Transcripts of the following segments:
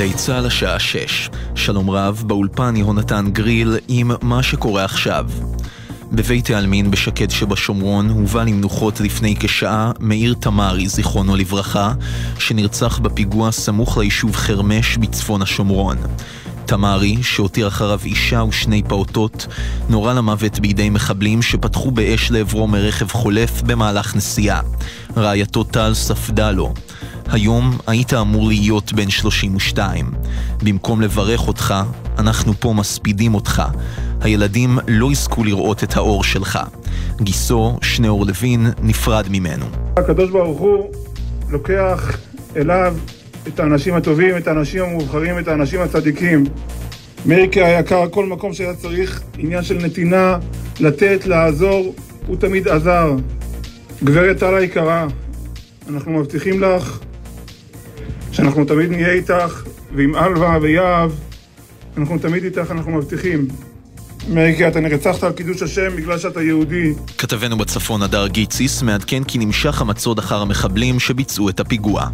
גלי צה"ל השעה 6. שלום רב, באולפן יהונתן גריל עם מה שקורה עכשיו. בבית העלמין בשקד שבשומרון הובא למנוחות לפני כשעה מאיר תמרי, זיכרונו לברכה, שנרצח בפיגוע סמוך ליישוב חרמש בצפון השומרון. תמרי, שהותיר אחריו אישה ושני פעוטות, נורה למוות בידי מחבלים שפתחו באש לעברו מרכב חולף במהלך נסיעה. רעייתו טל ספדה לו. היום היית אמור להיות בן 32. במקום לברך אותך, אנחנו פה מספידים אותך. הילדים לא יזכו לראות את האור שלך. גיסו, שניאור לוין, נפרד ממנו. הקדוש ברוך הוא לוקח אליו את האנשים הטובים, את האנשים המובחרים, את האנשים הצדיקים. מריקה היקר, כל מקום שהיה צריך עניין של נתינה, לתת, לעזור, הוא תמיד עזר. גברת טל היקרה, אנחנו מבטיחים לך שאנחנו תמיד נהיה איתך, ועם אלווה ויהב, אנחנו תמיד איתך, אנחנו מבטיחים. מריקה, אתה נרצחת על קידוש השם בגלל שאתה יהודי. כתבנו בצפון הדר גיציס מעדכן כי נמשך המצוד אחר המחבלים שביצעו את הפיגוע.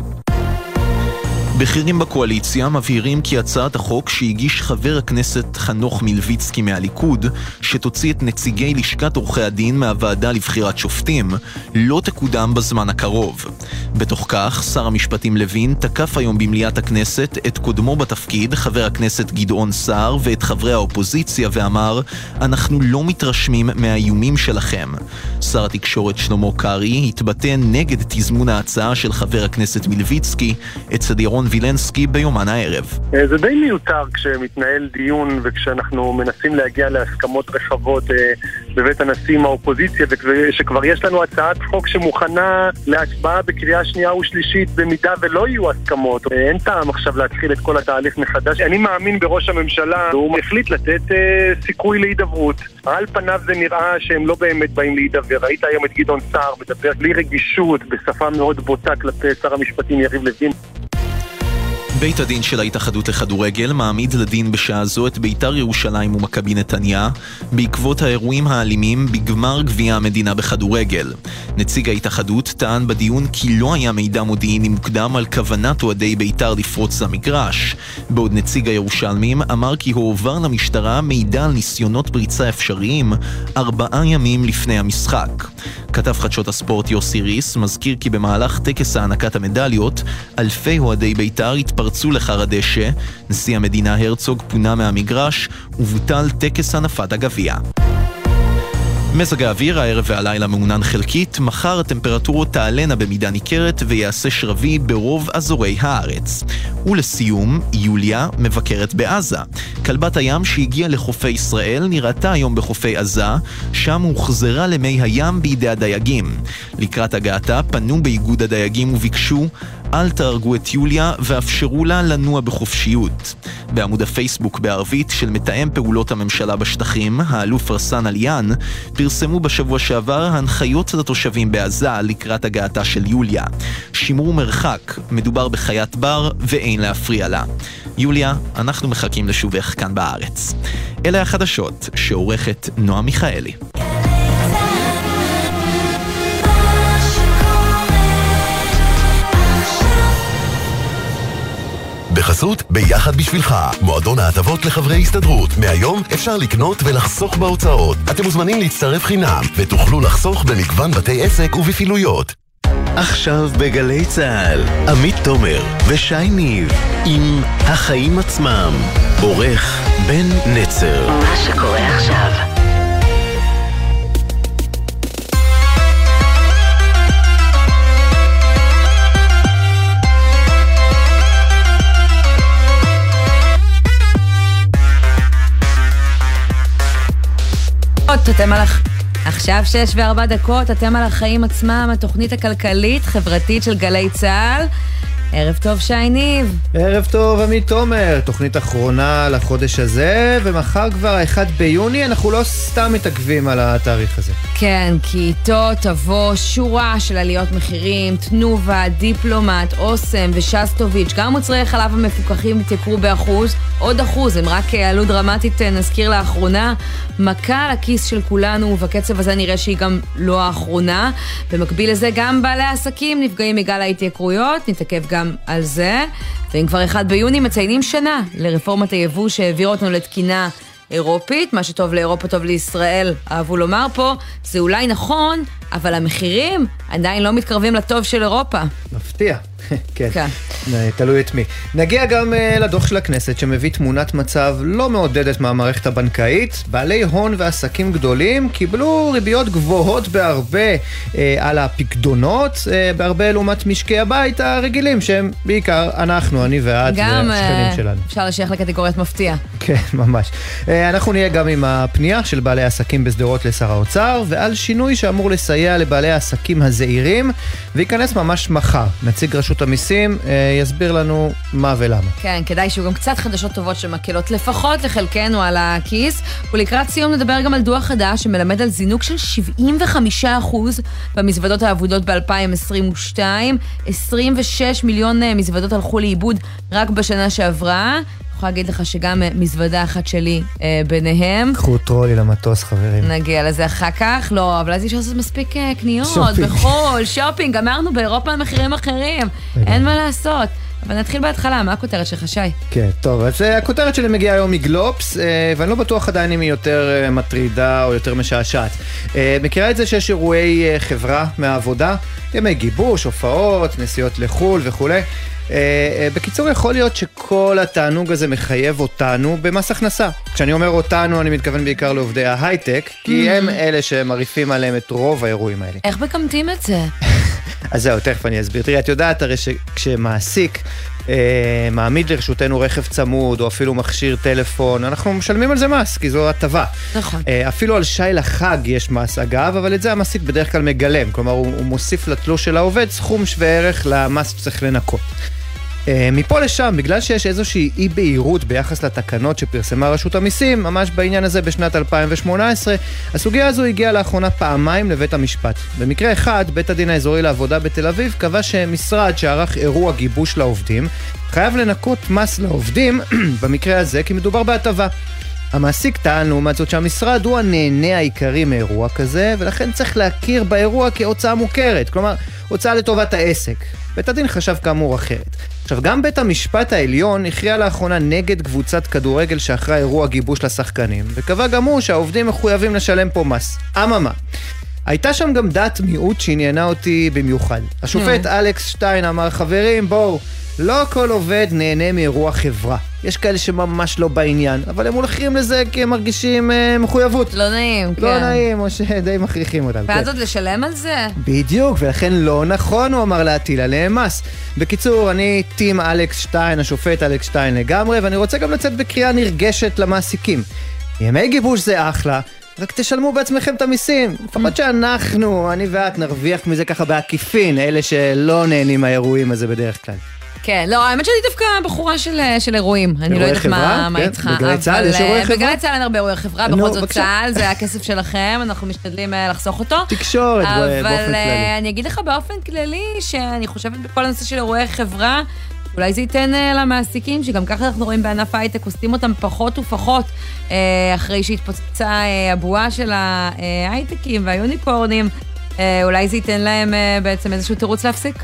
בכירים בקואליציה מבהירים כי הצעת החוק שהגיש חבר הכנסת חנוך מלביצקי מהליכוד, שתוציא את נציגי לשכת עורכי הדין מהוועדה לבחירת שופטים, לא תקודם בזמן הקרוב. בתוך כך, שר המשפטים לוין תקף היום במליאת הכנסת את קודמו בתפקיד, חבר הכנסת גדעון סער, ואת חברי האופוזיציה, ואמר, אנחנו לא מתרשמים מהאיומים שלכם. שר התקשורת שלמה קרעי התבטא נגד תזמון ההצעה של חבר הכנסת מלביצקי אצל ירון וילנסקי ביומן הערב. אה, זה די מיותר כשמתנהל דיון וכשאנחנו מנסים להגיע להסכמות רחבות אה, בבית הנשיא עם האופוזיציה ושכבר יש לנו הצעת חוק שמוכנה להצבעה בקריאה שנייה ושלישית במידה ולא יהיו הסכמות. אה, אין טעם עכשיו להתחיל את כל התהליך מחדש. אני מאמין בראש הממשלה, הוא החליט לתת סיכוי להידברות. על פניו זה נראה שהם לא באמת באים להידבר. ראית היום את גדעון סער מדבר בלי רגישות, בשפה מאוד בוטה כלפי שר המשפטים יריב לוין. בית הדין של ההתאחדות לכדורגל מעמיד לדין בשעה זו את בית"ר ירושלים ומכבי נתניה בעקבות האירועים האלימים בגמר גביע המדינה בכדורגל. נציג ההתאחדות טען בדיון כי לא היה מידע מודיעיני מוקדם על כוונת אוהדי בית"ר לפרוץ למגרש, בעוד נציג הירושלמים אמר כי הועבר למשטרה מידע על ניסיונות פריצה אפשריים ארבעה ימים לפני המשחק. כתב חדשות הספורט יוסי ריס מזכיר כי במהלך טקס הענקת המדליות אלפי אוהדי בית"ר התפרצו פרצו לחר הדשא, נשיא המדינה הרצוג פונה מהמגרש ובוטל טקס הנפת הגביע. מזג האוויר הערב והלילה מעונן חלקית, מחר הטמפרטורות תעלנה במידה ניכרת ויעשה שרבי ברוב אזורי הארץ. ולסיום, יוליה מבקרת בעזה. כלבת הים שהגיעה לחופי ישראל נראתה היום בחופי עזה, שם הוחזרה למי הים בידי הדייגים. לקראת הגעתה פנו באיגוד הדייגים וביקשו אל תהרגו את יוליה ואפשרו לה לנוע בחופשיות. בעמוד הפייסבוק בערבית של מתאם פעולות הממשלה בשטחים, האלוף רסן עליאן, פרסמו בשבוע שעבר הנחיות לתושבים בעזה לקראת הגעתה של יוליה. שימרו מרחק, מדובר בחיית בר ואין להפריע לה. יוליה, אנחנו מחכים לשובך כאן בארץ. אלה החדשות שעורכת נועה מיכאלי. בחסות ביחד בשבילך, מועדון ההטבות לחברי הסתדרות. מהיום אפשר לקנות ולחסוך בהוצאות. אתם מוזמנים להצטרף חינם, ותוכלו לחסוך במגוון בתי עסק ובפעילויות. עכשיו בגלי צה"ל, עמית תומר ושי ניב עם החיים עצמם. עורך בן נצר. מה שקורה עכשיו אתם על... עכשיו שש וארבע דקות, אתם על החיים עצמם, התוכנית הכלכלית-חברתית של גלי צה"ל. ערב טוב, שי ניב. ערב טוב, עמית תומר. תוכנית אחרונה לחודש הזה, ומחר כבר ה-1 ביוני, אנחנו לא סתם מתעכבים על התאריך הזה. כן, כי איתו תבוא שורה של עליות מחירים, תנובה, דיפלומט, אוסם ושסטוביץ'. גם מוצרי חלב המפוקחים התייקרו באחוז, עוד אחוז, הם רק עלו דרמטית, אה, נזכיר לאחרונה. מכה על הכיס של כולנו, ובקצב הזה נראה שהיא גם לא האחרונה. במקביל לזה, גם בעלי העסקים נפגעים מגל ההתייקרויות, נתעכב גם על זה. ואם כבר אחד ביוני מציינים שנה לרפורמת היבוא שהעביר אותנו לתקינה אירופית, מה שטוב לאירופה טוב לישראל, אהבו לומר פה, זה אולי נכון, אבל המחירים עדיין לא מתקרבים לטוב של אירופה. מפתיע. כן, כן. תלוי את מי. נגיע גם uh, לדוח של הכנסת שמביא תמונת מצב לא מעודדת מהמערכת הבנקאית. בעלי הון ועסקים גדולים קיבלו ריביות גבוהות בהרבה uh, על הפקדונות, uh, בהרבה לעומת משקי הבית הרגילים, שהם בעיקר אנחנו, אני ואת גם והשכנים uh, שלנו. אפשר לשייך לקטגוריית מפתיע. כן, ממש. Uh, אנחנו נהיה גם עם הפנייה של בעלי העסקים בשדרות לשר האוצר, ועל שינוי שאמור לסייע לבעלי העסקים הזעירים, וייכנס ממש מחר. נציג רשות המיסים uh, יסביר לנו מה ולמה. כן, כדאי שיהיו גם קצת חדשות טובות שמקלות לפחות לחלקנו על הכיס. ולקראת סיום נדבר גם על דוח חדש שמלמד על זינוק של 75% במזוודות האבודות ב-2022. 26 מיליון אה, מזוודות הלכו לאיבוד רק בשנה שעברה. יכולה להגיד לך שגם אה, מזוודה אחת שלי אה, ביניהם. קחו טרולי למטוס, חברים. נגיע לזה אחר כך. לא, אבל אז אי אפשר לעשות מספיק אה, קניות שופינג. בחו"ל, שופינג, גמרנו באירופה מחירים אחרים. אין מה לעשות. אבל נתחיל בהתחלה, מה הכותרת שלך, שי? כן, טוב, אז אה, הכותרת שלי מגיעה היום מגלובס, אה, ואני לא בטוח עדיין אם היא יותר אה, מטרידה או יותר משעשעת. אה, מכירה את זה שיש אירועי אה, חברה מהעבודה, ימי גיבוש, הופעות, נסיעות לחו"ל וכולי. אה, אה, בקיצור, יכול להיות שכל התענוג הזה מחייב אותנו במס הכנסה. כשאני אומר אותנו, אני מתכוון בעיקר לעובדי ההייטק, כי הם אלה שמרעיפים עליהם את רוב האירועים האלה. איך מקמטים את זה? אז זהו, תכף אני אסביר. תראי, את יודעת הרי שכשמעסיק אה, מעמיד לרשותנו רכב צמוד, או אפילו מכשיר טלפון, אנחנו משלמים על זה מס, כי זו הטבה. נכון. אה, אפילו על שי לחג יש מס אגב, אבל את זה המעסיק בדרך כלל מגלם. כלומר, הוא, הוא מוסיף לתלוש של העובד סכום שווה ערך למס שצריך לנקות. אה, מפה לשם, בגלל שיש איזושהי אי בהירות ביחס לתקנות שפרסמה רשות המיסים, ממש בעניין הזה בשנת 2018, הסוגיה הזו הגיעה לאחרונה פעמיים לבית המשפט. במקרה אחד, בית הדין האזורי לעבודה בתל אביב קבע שמשרד שערך אירוע גיבוש לעובדים, חייב לנקות מס לעובדים, במקרה הזה, כי מדובר בהטבה. המעסיק טען לעומת זאת שהמשרד הוא הנהנה העיקרי מאירוע כזה, ולכן צריך להכיר באירוע כהוצאה מוכרת, כלומר, הוצאה לטובת העסק. בית הדין חשב כאמור אחרת. עכשיו, גם בית המשפט העליון הכריע לאחרונה נגד קבוצת כדורגל שאחראי אירוע גיבוש לשחקנים, וקבע גם הוא שהעובדים מחויבים לשלם פה מס. אממה, הייתה שם גם דעת מיעוט שעניינה אותי במיוחד. השופט אלכס שטיין אמר, חברים, בואו, לא כל עובד נהנה מאירוע חברה. יש כאלה שממש לא בעניין, אבל הם הולכים לזה כי הם מרגישים אה, מחויבות. לא נעים, כן. לא נעים, או שדי מכריחים אותם. ואז כן. עוד לשלם על זה? בדיוק, ולכן לא נכון, הוא אמר להטיל עליהם מס. בקיצור, אני טים אלכס שטיין, השופט אלכס שטיין לגמרי, ואני רוצה גם לצאת בקריאה נרגשת למעסיקים. ימי גיבוש זה אחלה, רק תשלמו בעצמכם את המיסים. לפחות שאנחנו, אני ואת, נרוויח מזה ככה בעקיפין, אלה שלא נהנים מהאירועים הזה בדרך כלל. כן, לא, האמת שאני דווקא בחורה של, של אירועים. אני לא יודעת מה, חברה? מה כן, איתך. בגלי צה"ל אבל, יש אירועי אה, חברה? בגלי צה"ל אין הרבה אירועי חברה, בכל זאת. צה"ל, זה הכסף שלכם, אנחנו משתדלים אה, לחסוך אותו. תקשורת אבל באופן כללי. אה, אני אגיד לך באופן כללי, שאני חושבת בכל הנושא של אירועי חברה, אולי זה ייתן אה, למעסיקים, שגם ככה אנחנו רואים בענף ההייטק, עושים אותם פחות ופחות, אה, אחרי שהתפוצצה אה, הבועה של ההייטקים והיוניפורנים. אה, אולי זה ייתן להם אה, בעצם איזשהו תירוץ להפסיק?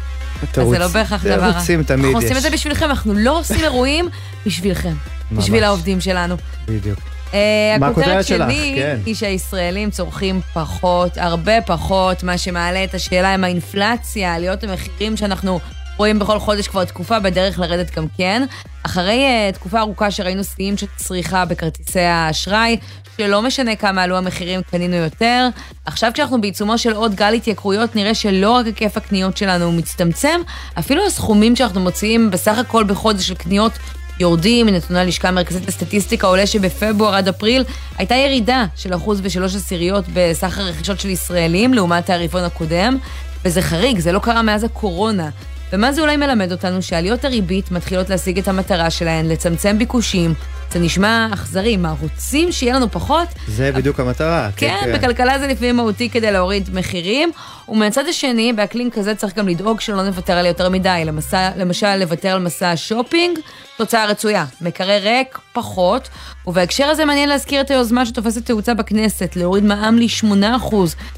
זה לא בהכרח דבר רע. תירוצים תמיד אנחנו עושים יש. את זה בשבילכם, אנחנו לא עושים אירועים בשבילכם. בשביל העובדים שלנו. בדיוק. אה, הכותרת? שלי כן. היא שהישראלים צורכים פחות, הרבה פחות, מה שמעלה את השאלה אם האינפלציה, עליות המחירים שאנחנו רואים בכל חודש כבר תקופה בדרך לרדת גם כן. אחרי uh, תקופה ארוכה שראינו שיאים של צריכה בכרטיסי האשראי, שלא משנה כמה עלו המחירים, קנינו יותר. עכשיו כשאנחנו בעיצומו של עוד גל התייקרויות, נראה שלא רק היקף הקניות שלנו מצטמצם, אפילו הסכומים שאנחנו מוציאים בסך הכל בחודש של קניות יורדים, מנתוני הלשכה המרכזית לסטטיסטיקה עולה שבפברואר עד אפריל הייתה ירידה של אחוז ושלוש עשיריות בסך הרכישות של ישראלים לעומת הרבעון הקודם, וזה חריג, זה לא קרה מאז הקורונה. ומה זה אולי מלמד אותנו? שעליות הריבית מתחילות להשיג את המטרה שלהן, לצמצם ביקושים, זה נשמע אכזרי, מה, רוצים שיהיה לנו פחות? זה בדיוק המטרה. כן, כן, בכלכלה זה לפעמים מהותי כדי להוריד מחירים, ומצד השני, באקלים כזה צריך גם לדאוג שלא נוותר על יותר מדי, למסע, למשל לוותר על מסע השופינג, תוצאה רצויה, מקרר ריק, פחות, ובהקשר הזה מעניין להזכיר את היוזמה שתופסת תאוצה בכנסת, להוריד מע"מ ל-8%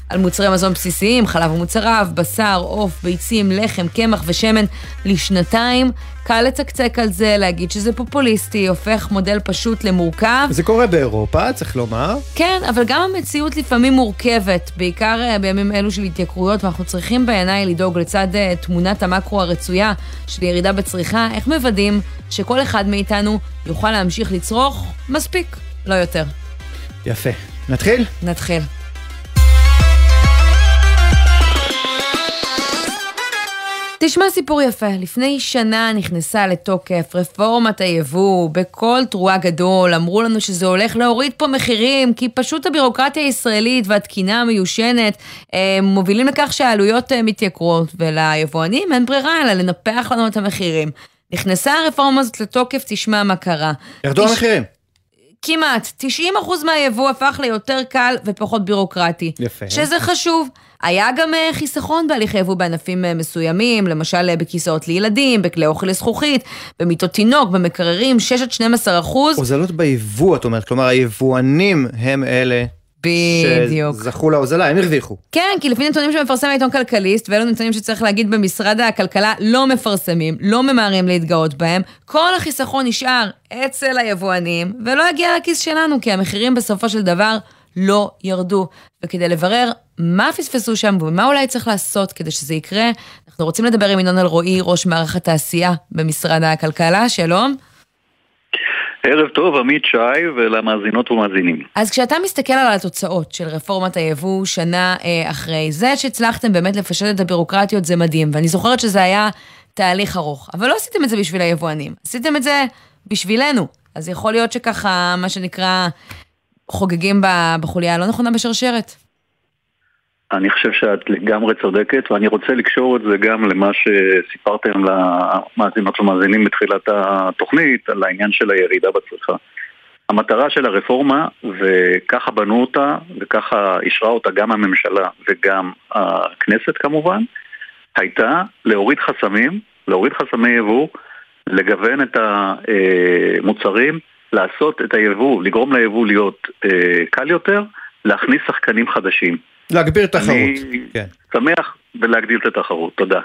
על מוצרי מזון בסיסיים, חלב ומוצריו, בשר, עוף, ביצים, לחם, קמח ושמן לשנתיים. קל לצקצק על זה, להגיד שזה פופוליסטי, הופך מודל פשוט למורכב. זה קורה באירופה, צריך לומר. כן, אבל גם המציאות לפעמים מורכבת, בעיקר אה, בימים אלו של התייקרויות, ואנחנו צריכים בעיניי לדאוג לצד אה, תמונת המקרו הרצויה של ירידה בצריכה, איך מוודאים שכל אחד מאיתנו יוכל להמשיך לצרוך מספיק, לא יותר. יפה. נתחיל? נתחיל. תשמע סיפור יפה, לפני שנה נכנסה לתוקף רפורמת היבוא, בקול תרועה גדול, אמרו לנו שזה הולך להוריד פה מחירים, כי פשוט הבירוקרטיה הישראלית והתקינה המיושנת אה, מובילים לכך שהעלויות אה, מתייקרות, וליבואנים אין ברירה אלא לנפח לנו את המחירים. נכנסה הרפורמה הזאת לתוקף, תשמע מה קרה. ירדו תש... המחירים. כמעט, 90% מהיבוא הפך ליותר קל ופחות בירוקרטי. יפה. שזה חשוב. היה גם אה, חיסכון בהליכי יבוא בענפים אה, מסוימים, למשל אה, בכיסאות לילדים, בכלי אוכל לזכוכית, במיטות תינוק, במקררים, 6 עד 12 אחוז. הוזלות ביבוא, את אומרת, כלומר היבואנים הם אלה בדיוק. שזכו להוזלה, הם הרוויחו. כן, כי לפי נתונים שמפרסם העיתון כלכליסט, ואלו נתונים שצריך להגיד במשרד הכלכלה, לא מפרסמים, לא ממהרים להתגאות בהם, כל החיסכון נשאר אצל היבואנים, ולא יגיע לכיס שלנו, כי המחירים בסופו של דבר לא ירדו. וכדי לברר מה פספסו שם ומה אולי צריך לעשות כדי שזה יקרה, אנחנו רוצים לדבר עם ינון אלרועי, ראש מערך התעשייה במשרד הכלכלה, שלום. ערב טוב, עמית שי ולמאזינות ומאזינים. אז כשאתה מסתכל על התוצאות של רפורמת היבוא שנה אה, אחרי, זה שהצלחתם באמת לפשט את הבירוקרטיות זה מדהים, ואני זוכרת שזה היה תהליך ארוך, אבל לא עשיתם את זה בשביל היבואנים, עשיתם את זה בשבילנו. אז יכול להיות שככה, מה שנקרא, חוגגים בחוליה הלא נכונה בשרשרת. אני חושב שאת לגמרי צודקת, ואני רוצה לקשור את זה גם למה שסיפרתם למאזינות ומאזינים בתחילת התוכנית, על העניין של הירידה בצריכה. המטרה של הרפורמה, וככה בנו אותה, וככה אישרה אותה גם הממשלה וגם הכנסת כמובן, הייתה להוריד חסמים, להוריד חסמי יבוא, לגוון את המוצרים, לעשות את היבוא, לגרום ליבוא להיות אה, קל יותר, להכניס שחקנים חדשים. להגביר תחרות. אני כן. שמח ולהגדיל את התחרות, תודה.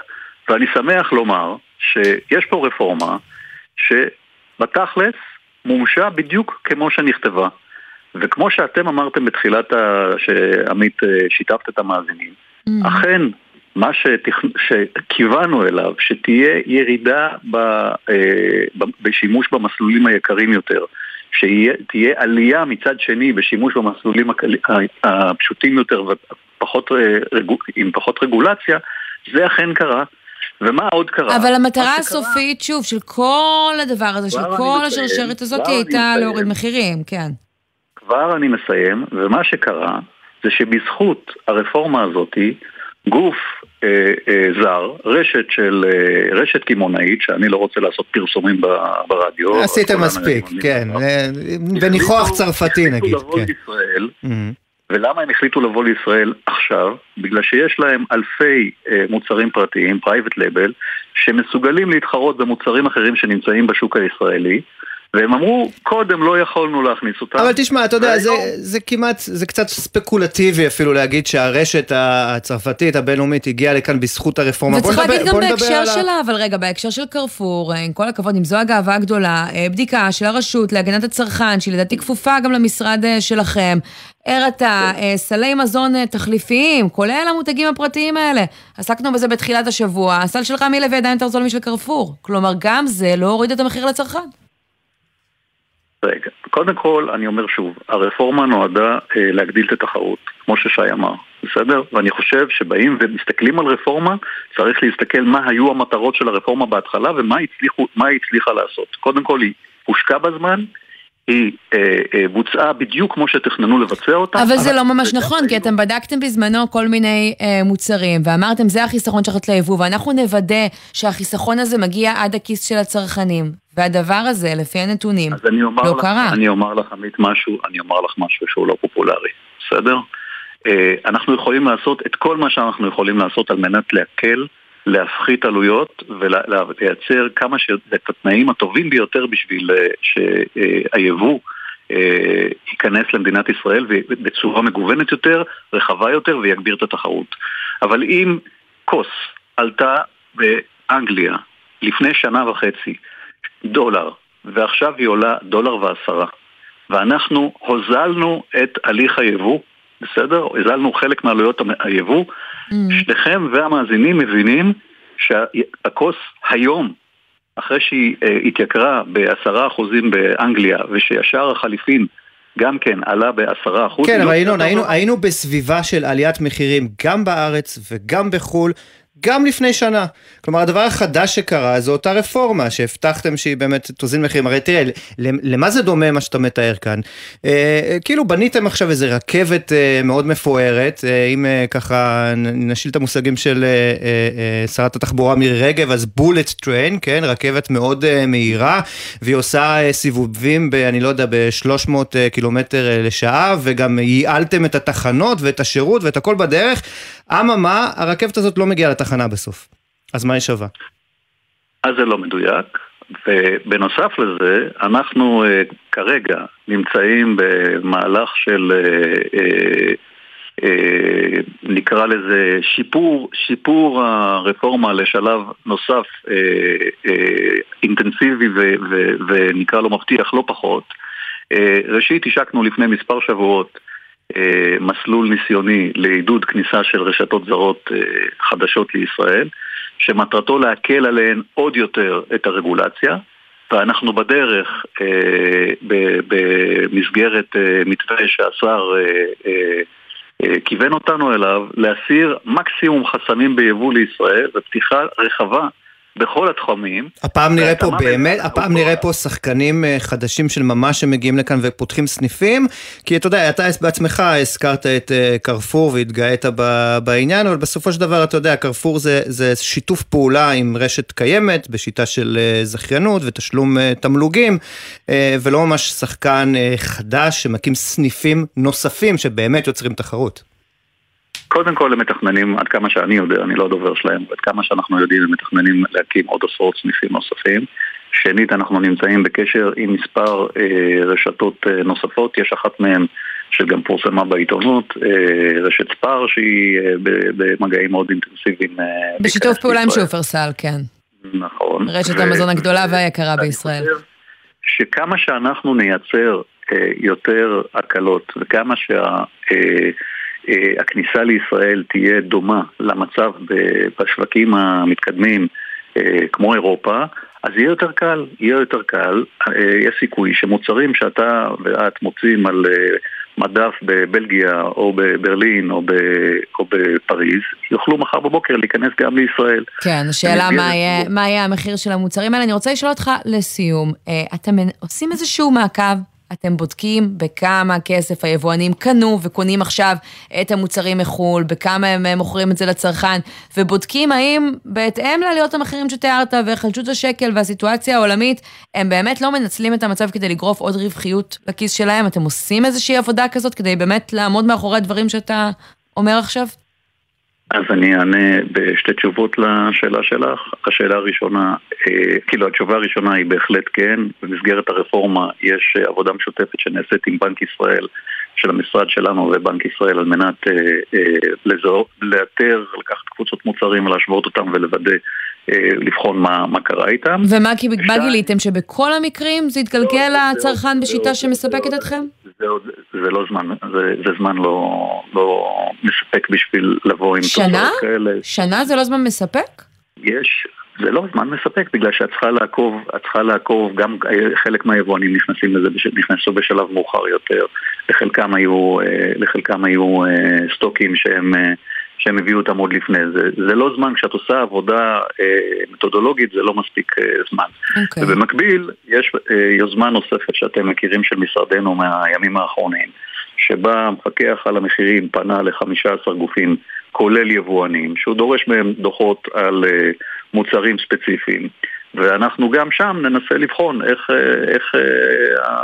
ואני שמח לומר שיש פה רפורמה שבתכלס מומשה בדיוק כמו שנכתבה. וכמו שאתם אמרתם בתחילת, ה... שעמית אה, שיתפת את המאזינים, mm. אכן מה שתכ... שכיוונו אליו, שתהיה ירידה ב... אה, בשימוש במסלולים היקרים יותר, שתהיה עלייה מצד שני בשימוש במסלולים הפשוטים יותר ועם פחות רגולציה, זה אכן קרה. ומה עוד קרה? אבל המטרה הסופית, שוב, של כל הדבר הזה, של כל השרשרת הזאת, היא הייתה להוריד מחירים, כן. כבר אני מסיים, ומה שקרה זה שבזכות הרפורמה הזאתי, גוף אה, אה, זר, רשת של, אה, רשת קמעונאית, שאני לא רוצה לעשות פרסומים ברדיו. עשיתם מספיק, כן, בניחוח צרפתי נגיד. כן. לישראל, ולמה הם החליטו לבוא לישראל עכשיו? בגלל שיש להם אלפי מוצרים פרטיים, private label, שמסוגלים להתחרות במוצרים אחרים שנמצאים בשוק הישראלי. והם אמרו, קודם לא יכולנו להכניס אותם. אבל תשמע, אתה יודע, זה, זה כמעט, זה קצת ספקולטיבי אפילו להגיד שהרשת הצרפתית הבינלאומית הגיעה לכאן בזכות הרפורמה. וצריך להגיד גם בהקשר שלה, אבל רגע, בהקשר של קרפור, עם כל הכבוד, אם זו הגאווה הגדולה, אה, בדיקה של הרשות להגנת הצרכן, שהיא לדעתי כפופה גם למשרד אה, שלכם, הראתה אה, סלי מזון תחליפיים, כולל המותגים הפרטיים האלה. עסקנו בזה בתחילת השבוע, הסל של רמי לוי עדיין יותר זול משל קרפור. כלומר, גם זה לא הוריד את המחיר לצרכן. רגע, קודם כל, אני אומר שוב, הרפורמה נועדה אה, להגדיל את התחרות, כמו ששי אמר, בסדר? ואני חושב שבאים ומסתכלים על רפורמה, צריך להסתכל מה היו המטרות של הרפורמה בהתחלה ומה הצליחו, הצליחה לעשות. קודם כל, היא הושקע בזמן, היא אה, אה, בוצעה בדיוק כמו שתכננו לבצע אותה. אבל זה לא ממש נכון, כי אתם בדקתם בזמנו כל מיני אה, מוצרים, ואמרתם זה החיסכון שלכם ליבוא, ואנחנו נוודא שהחיסכון הזה מגיע עד הכיס של הצרכנים. והדבר הזה, לפי הנתונים, לא לך, קרה. אני אומר לך, עמית, משהו, אני אומר לך משהו שהוא לא פופולרי, בסדר? אה, אנחנו יכולים לעשות את כל מה שאנחנו יכולים לעשות על מנת להקל להפחית עלויות ולייצר כמה ש... את התנאים הטובים ביותר בשביל אה, שהיבוא אה, ייכנס למדינת ישראל בצורה מגוונת יותר, רחבה יותר ויגביר את התחרות. אבל אם כוס עלתה באנגליה לפני שנה וחצי דולר, ועכשיו היא עולה דולר ועשרה, ואנחנו הוזלנו את הליך היבוא בסדר? הזלנו חלק מעלויות היבוא. Mm. שניכם והמאזינים מבינים שהכוס היום, אחרי שהיא uh, התייקרה בעשרה אחוזים באנגליה, ושהשער החליפין גם כן עלה בעשרה אחוז. כן, אבל לא ינון, היינו, היינו בסביבה של עליית מחירים גם בארץ וגם בחו"ל. גם לפני שנה. כלומר, הדבר החדש שקרה זו אותה רפורמה שהבטחתם שהיא באמת תוזין מחירים. הרי תראה, למה זה דומה מה שאתה מתאר כאן? אה, כאילו בניתם עכשיו איזה רכבת אה, מאוד מפוארת, אה, אם אה, ככה נשיל את המושגים של אה, אה, אה, שרת התחבורה מירי רגב, אז בולט טריין, כן, רכבת מאוד אה, מהירה, והיא עושה אה, סיבובים, ב, אני לא יודע, ב-300 אה, קילומטר אה, לשעה, וגם ייעלתם את התחנות ואת השירות ואת הכל בדרך. אממה, הרכבת הזאת לא מגיעה לתחנה בסוף. אז מה היא שווה? אז זה לא מדויק, ובנוסף לזה, אנחנו uh, כרגע נמצאים במהלך של, uh, uh, uh, נקרא לזה שיפור, שיפור הרפורמה לשלב נוסף uh, uh, אינטנסיבי ו, ו, ונקרא לו מבטיח לא פחות. Uh, ראשית, השקנו לפני מספר שבועות מסלול ניסיוני לעידוד כניסה של רשתות זרות אה, חדשות לישראל, שמטרתו להקל עליהן עוד יותר את הרגולציה, ואנחנו בדרך, אה, במסגרת מתווה שהשר כיוון אותנו אליו, להסיר מקסימום חסמים ביבוא לישראל ופתיחה רחבה בכל התחומים. הפעם נראה פה באמת, הפעם נראה פה שחקנים אה, חדשים של ממש שמגיעים לכאן ופותחים סניפים, כי אתה יודע, אתה בעצמך הזכרת את אה, קרפור והתגאית בעניין, אבל בסופו של דבר, אתה יודע, קרפור זה, זה שיתוף פעולה עם רשת קיימת, בשיטה של אה, זכיינות ותשלום תמלוגים, ולא ממש שחקן חדש שמקים סניפים נוספים שבאמת יוצרים תחרות. קודם כל הם מתכננים, עד כמה שאני יודע, אני לא דובר שלהם, עד כמה שאנחנו יודעים, הם מתכננים להקים עוד עשרות סניפים נוספים. שנית, אנחנו נמצאים בקשר עם מספר אה, רשתות אה, נוספות, יש אחת מהן שגם פורסמה בעיתונות, אה, רשת ספר שהיא אה, במגעים מאוד אינטנסיביים. אה, בשיתוף פעולה עם שופרסל, כן. נכון. רשת ו- המזון הגדולה והיקרה בישראל. שכמה שאנחנו נייצר אה, יותר הקלות וכמה שה... אה, אה, הכניסה לישראל תהיה דומה למצב בשווקים המתקדמים אה, כמו אירופה, אז יהיה יותר קל, יהיה יותר קל, אה, יש סיכוי שמוצרים שאתה ואת מוצאים על מדף בבלגיה או בברלין או, ב, או בפריז, יוכלו מחר בבוקר להיכנס גם לישראל. כן, השאלה מה יהיה, מה יהיה המחיר של המוצרים האלה. אני רוצה לשאול אותך לסיום, אתם עושים איזשהו מעקב אתם בודקים בכמה כסף היבואנים קנו וקונים עכשיו את המוצרים מחו"ל, בכמה הם מוכרים את זה לצרכן, ובודקים האם בהתאם לעליות המחירים שתיארת והחלשות השקל והסיטואציה העולמית, הם באמת לא מנצלים את המצב כדי לגרוף עוד רווחיות לכיס שלהם? אתם עושים איזושהי עבודה כזאת כדי באמת לעמוד מאחורי הדברים שאתה אומר עכשיו? אז אני אענה בשתי תשובות לשאלה שלך. השאלה הראשונה, אה, כאילו התשובה הראשונה היא בהחלט כן. במסגרת הרפורמה יש אה, עבודה משותפת שנעשית עם בנק ישראל, של המשרד שלנו ובנק ישראל על מנת אה, לזהות, לאתר, לקחת קבוצות מוצרים ולהשוות אותם ולוודא, לבחון מה, מה קרה איתם. ומה גיליתם? שבכל המקרים זה יתגלגל לצרכן בשיטה שמספקת אתכם? זה, זה לא זמן, זה, זה זמן לא, לא מספק בשביל לבוא עם תוצאות כאלה. שנה זה לא זמן מספק? יש, זה לא זמן מספק בגלל שאת צריכה לעקוב, את צריכה לעקוב, גם חלק מהיבואנים נכנסים לזה, נכנסו בשלב מאוחר יותר, לחלקם היו, אה, לחלקם היו אה, סטוקים שהם, אה, שהם הביאו אותם עוד לפני. זה, זה לא זמן, כשאת עושה עבודה אה, מתודולוגית זה לא מספיק אה, זמן. אוקיי. Okay. ובמקביל, יש אה, יוזמה נוספת שאתם מכירים של משרדנו מהימים האחרונים, שבה המפקח על המחירים פנה ל-15 גופים, כולל יבואנים, שהוא דורש מהם דוחות על אה, מוצרים ספציפיים. ואנחנו גם שם ננסה לבחון איך, אה, איך אה,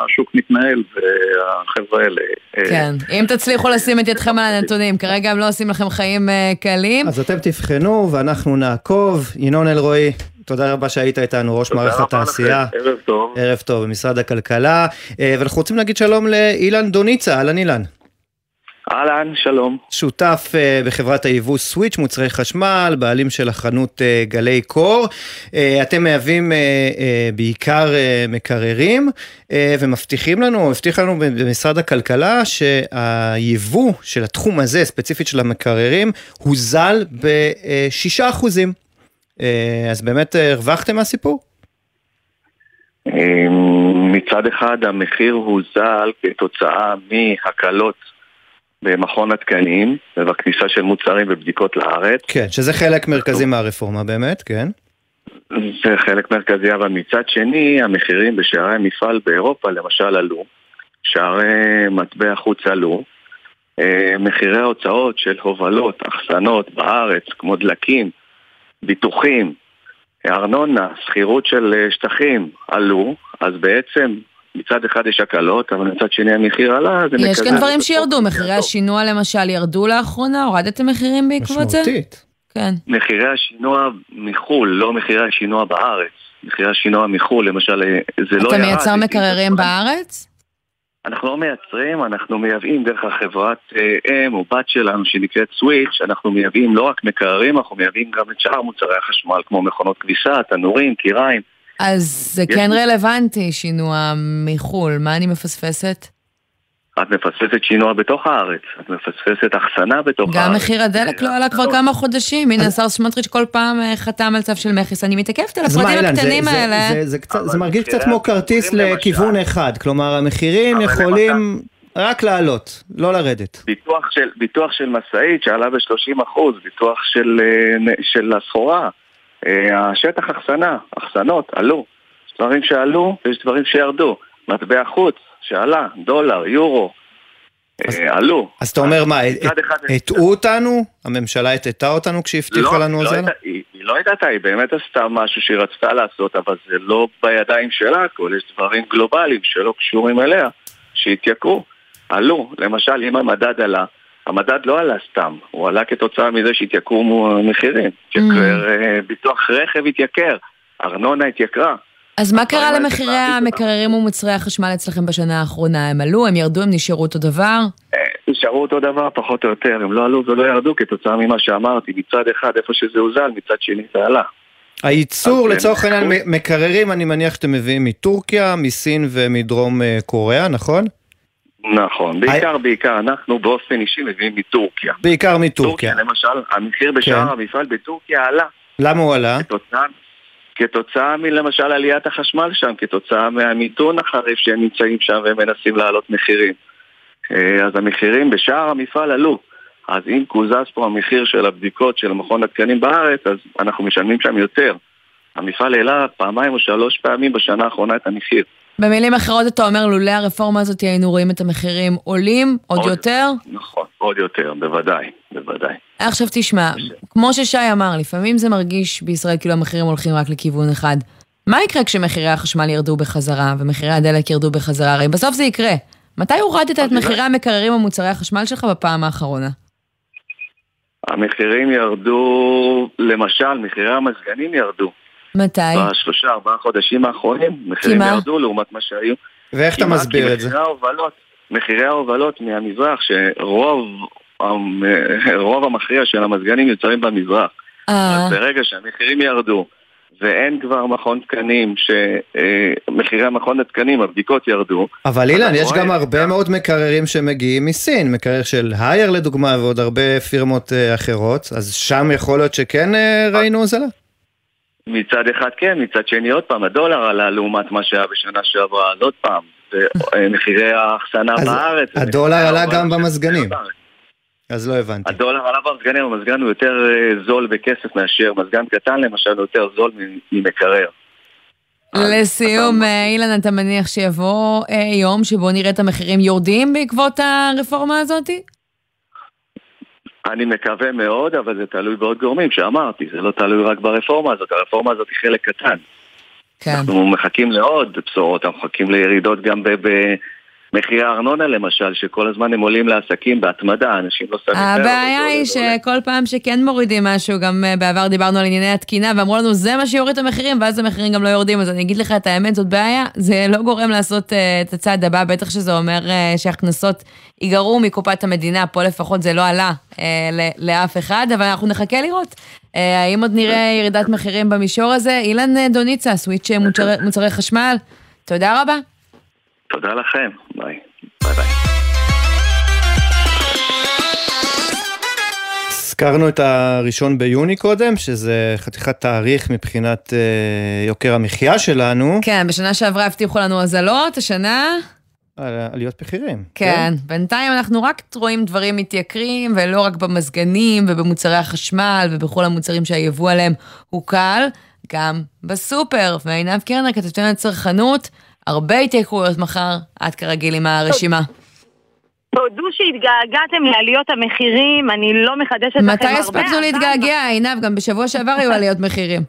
השוק מתנהל והחבר'ה האלה. אה, כן, אם תצליחו לשים את ידכם על הנתונים, כרגע הם לא עושים לכם חיים קלים. אז אתם תבחנו ואנחנו נעקוב. ינון אלרועי, תודה רבה שהיית איתנו, ראש מערך התעשייה. ערב טוב. ערב טוב, במשרד הכלכלה. ואנחנו רוצים להגיד שלום לאילן דוניצה, אהלן אילן. אהלן, שלום. שותף uh, בחברת היבוא סוויץ', מוצרי חשמל, בעלים של החנות uh, גלי קור. Uh, אתם מהווים uh, uh, בעיקר uh, מקררים, uh, ומבטיחים לנו, הבטיח לנו במשרד הכלכלה, שהיבוא של התחום הזה, ספציפית של המקררים, הוזל ב-6%. אחוזים. Uh, אז באמת הרווחתם מהסיפור? מצד אחד המחיר הוזל כתוצאה מהקלות במכון התקנים ובכניסה של מוצרים ובדיקות לארץ. כן, שזה חלק מרכזי מהרפורמה באמת, כן. זה חלק מרכזי, אבל מצד שני המחירים בשערי המפעל באירופה למשל עלו, שערי מטבע חוץ עלו, אה, מחירי ההוצאות של הובלות, אחסנות בארץ, כמו דלקים, ביטוחים, ארנונה, שכירות של אה, שטחים עלו, אז בעצם מצד אחד יש הקלות, אבל מצד שני המחיר עלה, זה מקזז. יש כאן דברים שירדו, מחירי השינוע למשל ירדו לאחרונה? הורדתם מחירים בעקבות זה? משמעותית. כן. מחירי השינוע מחו"ל, לא מחירי השינוע בארץ. מחירי השינוע מחו"ל, למשל, אה, זה לא ירד. אתה מייצר מקררים בארץ? אנחנו לא מייצרים, אנחנו מייבאים דרך החברת אם או בת שלנו שנקראת סוויץ', אנחנו מייבאים לא רק מקררים, אנחנו מייבאים גם את שאר מוצרי החשמל, כמו מכונות כביסה, תנורים, קיריים. אז זה כן רלוונטי, שינוע מחו"ל, מה אני מפספסת? את מפספסת שינוע בתוך הארץ, את מפספסת אחסנה בתוך גם הארץ. גם מחיר הדלק לא עלה כבר כמה חודשים, הנה השר סמוטריץ' כל פעם אה, חתם על צו של מכס, אני מתעכבת על הפרטים הקטנים האלה. זה, זה, זה, זה מרגיש קצת כמו כרטיס לכיוון אחד, כלומר המחירים יכולים רק לעלות, לא לרדת. ביטוח של, ביטוח של משאית שעלה ב-30 אחוז, ביטוח של, אה, של הסחורה. אה, השטח אחסנה, אחסנות, עלו. יש דברים שעלו ויש דברים שירדו. מטבע חוץ, שעלה, דולר, יורו, אה, עלו. אז אתה אומר מה, הטעו אותנו? הממשלה הטעתה אותנו כשהבטיחה לנו לא, זה? היא לא הטעתה, היא באמת עשתה משהו שהיא רצתה לעשות, אבל זה לא בידיים שלה הכל, יש דברים גלובליים שלא קשורים אליה, שהתייקרו, עלו. למשל, אם המדד עלה, המדד לא עלה סתם, הוא עלה כתוצאה מזה שהתייקרו מחירים. Mm. ביטוח רכב התייקר, ארנונה התייקרה. אז מה קרה למחירי המקררים ומוצרי החשמל אצלכם בשנה האחרונה? הם עלו, הם ירדו, הם נשארו אותו דבר? נשארו אותו דבר, פחות או יותר. הם לא עלו ולא ירדו כתוצאה ממה שאמרתי. מצד אחד, איפה שזה הוזל, מצד שני זה עלה. הייצור לצורך העניין מקררים, אני מניח שאתם מביאים מטורקיה, מסין ומדרום קוריאה, נכון? נכון, בעיקר בעיקר אנחנו באופן אישי מביאים מטורקיה. בעיקר מטורקיה. טורקיה למשל, המחיר בשער המפעל בטורקיה עלה. למה הוא עלה? כתוצאה מלמשל עליית החשמל שם, כתוצאה מהמיתון החריף שהם נמצאים שם והם מנסים להעלות מחירים. אז המחירים בשער המפעל עלו. אז אם קוזז פה המחיר של הבדיקות של מכון התקנים בארץ, אז אנחנו משלמים שם יותר. המפעל העלה פעמיים או שלוש פעמים בשנה האחרונה את המחיר. במילים אחרות אתה אומר, לולא הרפורמה הזאת היינו רואים את המחירים עולים עוד, עוד יותר? נכון, עוד יותר, בוודאי, בוודאי. עכשיו תשמע, כמו ששי אמר, לפעמים זה מרגיש בישראל כאילו המחירים הולכים רק לכיוון אחד. מה יקרה כשמחירי החשמל ירדו בחזרה ומחירי הדלק ירדו בחזרה? הרי בסוף זה יקרה. מתי הורדת את מחירי המקררים ומוצרי החשמל שלך בפעם האחרונה? המחירים ירדו, למשל, מחירי המזגנים ירדו. מתי? בשלושה, ארבעה חודשים האחרונים, מחירים ירדו לעומת מה שהיו. ואיך אתה מסביר את זה? מחירי ההובלות, מחירי ההובלות מהמזרח, שרוב רוב המכריע של המזגנים יוצרים במזרח. אז ברגע שהמחירים ירדו, ואין כבר מכון תקנים, שמחירי המכון התקנים, הבדיקות ירדו. אבל אילן, יש גם הרבה מאוד מקררים שמגיעים מסין, מקרר של הייר לדוגמה, ועוד הרבה פירמות אחרות, אז שם יכול להיות שכן ראינו הוזלה? מצד אחד כן, מצד שני עוד פעם, הדולר עלה לעומת מה שהיה בשנה שעברה, אז עוד פעם, מחירי האחסנה בארץ. הדולר עלה גם במזגנים. אז לא הבנתי. הדולר עליו המזגנים, המזגן הוא יותר אה, זול בכסף מאשר מזגן קטן למשל, הוא יותר זול ממקרר. לסיום, אה, אילן, אתה מניח שיבוא אה, יום שבו נראה את המחירים יורדים בעקבות הרפורמה הזאתי? אני מקווה מאוד, אבל זה תלוי בעוד גורמים שאמרתי, זה לא תלוי רק ברפורמה הזאת, הרפורמה הזאת היא חלק קטן. כן. אנחנו מחכים לעוד בשורות, אנחנו מחכים לירידות גם במחירי הארנונה למשל, שכל הזמן הם עולים לעסקים בהתמדה, אנשים לא שמים הבעיה היא. שכל פעם שכן מורידים משהו, גם אה, בעבר דיברנו על ענייני התקינה, ואמרו לנו זה מה שיוריד את המחירים, ואז המחירים גם לא יורדים, אז אני אגיד לך את האמת, זאת בעיה, זה לא גורם לעשות אה, את הצעד הבא, בטח שזה אומר אה, שההכנסות ייגרעו מקופת המדינה, פה לפחות זה לא עלה ל- לאף אחד, אבל אנחנו נחכה לראות. אה, האם עוד נראה ירידת מחירים במישור הזה? אילן דוניצה, סוויץ' מוצרי, מוצרי חשמל, תודה רבה. תודה לכם, ביי. ביי ביי. הזכרנו את הראשון ביוני קודם, שזה חתיכת תאריך מבחינת אה, יוקר המחיה שלנו. כן, בשנה שעברה הבטיחו לנו הזלות, השנה... על עליות מחירים. כן, בינתיים אנחנו רק רואים דברים מתייקרים, ולא רק במזגנים ובמוצרי החשמל ובכל המוצרים שהיבוא עליהם הוא קל, גם בסופר. ועינב קרנר, כתבתנו לצרכנות, הרבה התייקרויות מחר, את כרגיל עם הרשימה. תודו שהתגעגעתם לעליות המחירים, אני לא מחדשת לכם הרבה. מתי הספקנו להתגעגע, עינב? גם בשבוע שעבר היו עליות מחירים.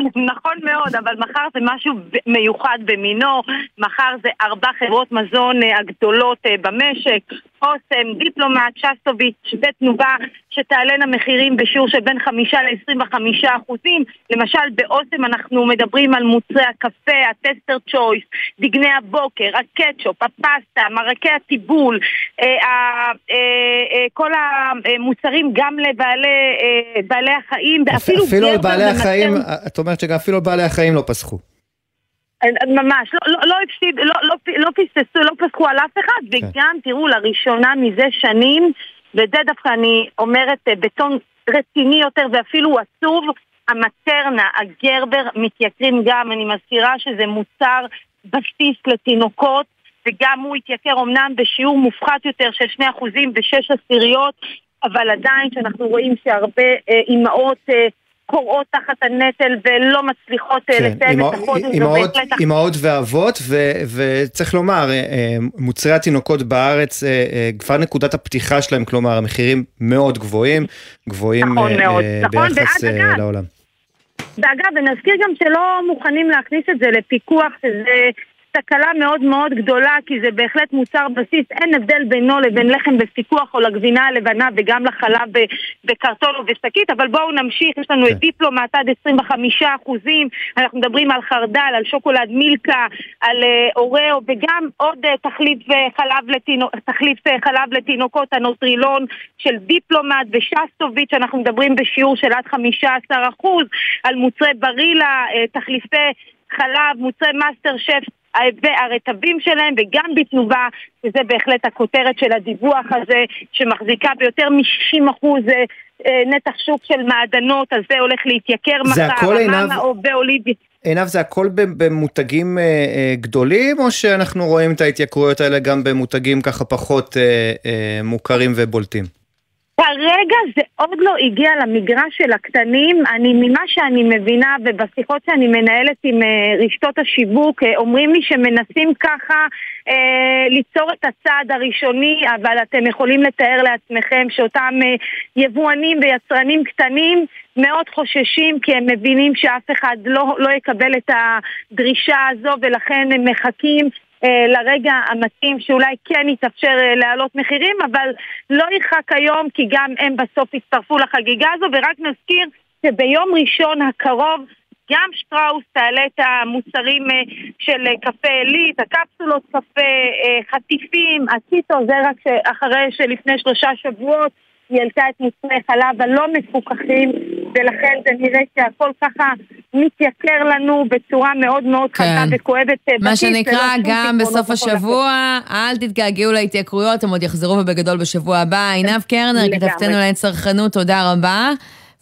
נכון מאוד, אבל מחר זה משהו מיוחד במינו, מחר זה ארבע חברות מזון אה, הגדולות אה, במשק, אוסם, דיפלומט, שסטוביץ' ותנובה, שתעלנה מחירים בשיעור של בין חמישה ל-25 אחוזים. למשל באוסם אנחנו מדברים על מוצרי הקפה, הטסטר צ'ויס, דגני הבוקר, הקטשופ, הפסטה, מרקי הטיבול, אה, אה, אה, כל המוצרים גם לבעלי בעלי החיים, ואפילו אפילו על גרבר בעלי ומצר- החיים, את אומרת שגם אפילו על בעלי החיים לא פסחו. ממש, לא, לא, לא הפסיד, לא, לא, לא פספסו, לא פסחו על אף אחד, וגם תראו, לראשונה מזה שנים, וזה דווקא אני אומרת אה, בטון רציני יותר ואפילו עצוב, המטרנה, הגרבר, מתייקרים גם, אני מזכירה שזה מוצר בסיס לתינוקות, וגם הוא התייקר אמנם בשיעור מופחת יותר של 2% ושש עשיריות, אבל עדיין שאנחנו רואים שהרבה אה, אימהות אה, כורעות תחת הנטל ולא מצליחות אה, כן, אימא- את החודש, אימהות- בהחלט ואבות, ו- וצריך לומר, אה, אה, מוצרי התינוקות בארץ, כבר נקודת הפתיחה שלהם, כלומר, המחירים מאוד גבוהים, גבוהים נכון אה, מאוד, אה, נכון, ביחס אה, לעולם. ואגב, ונזכיר גם שלא מוכנים להכניס את זה לפיקוח, שזה תקלה מאוד מאוד גדולה, כי זה בהחלט מוצר בסיס, אין הבדל בינו לבין לחם בפיקוח או לגבינה הלבנה וגם לחלב בקרטון או בשקית, אבל בואו נמשיך, יש לנו את דיפלומט עד 25 אחוזים, אנחנו מדברים על חרדל, על שוקולד מילקה, על אה, אוריאו, וגם עוד אה, תחליף אה, חלב לתינוק, תחליף חלב לתינוקות, הנוטרילון של דיפלומט ושסטוביץ', אנחנו מדברים בשיעור של עד 15 אחוז, על מוצרי ברילה, תחליפי חלב, מוצרי מאסטר שף והרטבים שלהם וגם בתנובה, שזה בהחלט הכותרת של הדיווח הזה, שמחזיקה ביותר מ-60 אחוז אה, נתח שוק של מעדנות, אז זה הולך להתייקר זה מחר. המאמה או באוליבי. עינב, זה הכל במותגים אה, אה, גדולים, או שאנחנו רואים את ההתייקרויות האלה גם במותגים ככה פחות מוכרים ובולטים? כרגע זה עוד לא הגיע למגרש של הקטנים, אני ממה שאני מבינה ובשיחות שאני מנהלת עם אה, רשתות השיווק, אה, אומרים לי שמנסים ככה אה, ליצור את הצעד הראשוני, אבל אתם יכולים לתאר לעצמכם שאותם אה, יבואנים ויצרנים קטנים מאוד חוששים כי הם מבינים שאף אחד לא, לא יקבל את הדרישה הזו ולכן הם מחכים לרגע המתאים שאולי כן יתאפשר אה, להעלות מחירים, אבל לא ירחק היום כי גם הם בסוף יצטרפו לחגיגה הזו, ורק נזכיר שביום ראשון הקרוב גם שטראוס תעלה את המוצרים אה, של אה, קפה עילית, הקפסולות קפה, אה, חטיפים, הציטו, זה רק אחרי שלפני שלושה שבועות היא העלתה את מוצרי חלב הלא מפוקחים, ולכן זה נראה שהכל ככה מתייקר לנו בצורה מאוד מאוד חדה וכואבת. אה, מה שנקרא, גם בסוף לכל השבוע, אל תתגעגעו להתייקרויות, הם עוד יחזרו ובגדול בשבוע הבא. עינב קרנר. כתבתנו לעין צרכנות, תודה רבה.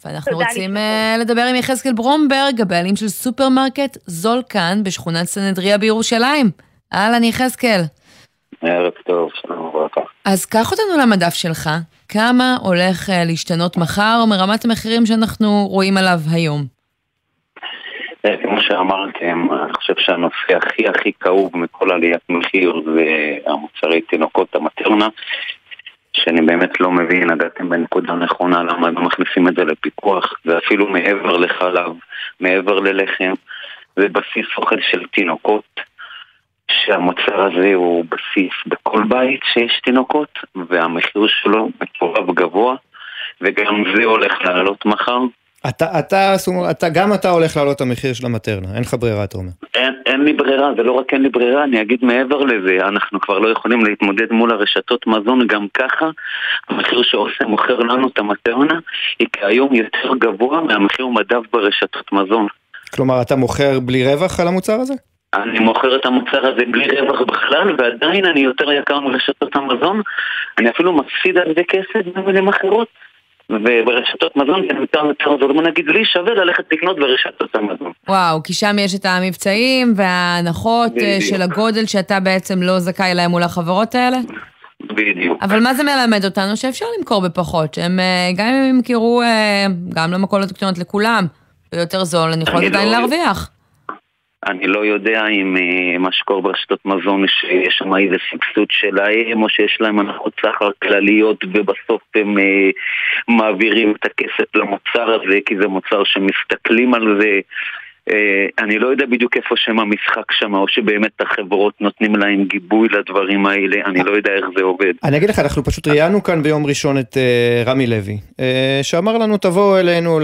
ואנחנו רוצים אה, לדבר עם יחזקאל ברומברג, הבעלים של סופרמרקט זול כאן בשכונת סנהדריה בירושלים. אהלן, יחזקאל. ערב טוב, שלום. עבור כך. אז קח אותנו למדף שלך, כמה הולך אה, להשתנות מחר מרמת המחירים שאנחנו רואים עליו היום? אה, כמו שאמרתם, אני חושב שהנושא הכי הכי כאוב מכל עליית מחיר זה המוצרי תינוקות המטרנה, שאני באמת לא מבין, נגעתם בנקודה נכונה למה הם מכניסים את זה לפיקוח, ואפילו מעבר לחלב, מעבר ללחם, זה בסיס אוכל של תינוקות. שהמוצר הזה הוא בסיס בכל בית שיש תינוקות, והמחיר שלו מטורף גבוה, וגם זה הולך לעלות מחר. אתה, אתה, אתה, גם אתה הולך להעלות את המחיר של המטרנה, אין לך ברירה, אתה אומר. אין, אין לי ברירה, זה לא רק אין לי ברירה, אני אגיד מעבר לזה, אנחנו כבר לא יכולים להתמודד מול הרשתות מזון גם ככה, המחיר שעושה מוכר לנו את המטרנה, היא כיום יותר גבוה מהמחיר מדף ברשתות מזון. כלומר, אתה מוכר בלי רווח על המוצר הזה? אני מוכר את המוצר הזה בלי רווח בכלל, ועדיין אני יותר יקר מרשתות המזון. אני אפילו מפסיד על זה כסף במילים אחרות. וברשתות מזון זה יותר יותר זול, בוא נגיד לי שווה ללכת לקנות ברשתות המזון. וואו, כי שם יש את המבצעים וההנחות אה, בדיוק. של הגודל שאתה בעצם לא זכאי להם מול החברות האלה? בדיוק. אבל מה זה מלמד אותנו? שאפשר למכור בפחות, שהם אה, גם אם ימכרו אה, גם למכולות הקטנות לכולם, ביותר זול, אני יכולה עדיין לא... להרוויח. אני לא יודע אם uh, מה שקורה ברשתות מזון שיש שם איזה סבסוד שלהם או שיש להם הנחות סחר כלליות ובסוף הם uh, מעבירים את הכסף למוצר הזה כי זה מוצר שמסתכלים על זה. אה, אני לא יודע בדיוק איפה שם המשחק שם, או שבאמת החברות נותנים להם גיבוי לדברים האלה, אני לא יודע איך זה עובד. אני אגיד לך, אנחנו פשוט ראיינו כאן ביום ראשון את uh, רמי לוי, uh, שאמר לנו, תבואו אלינו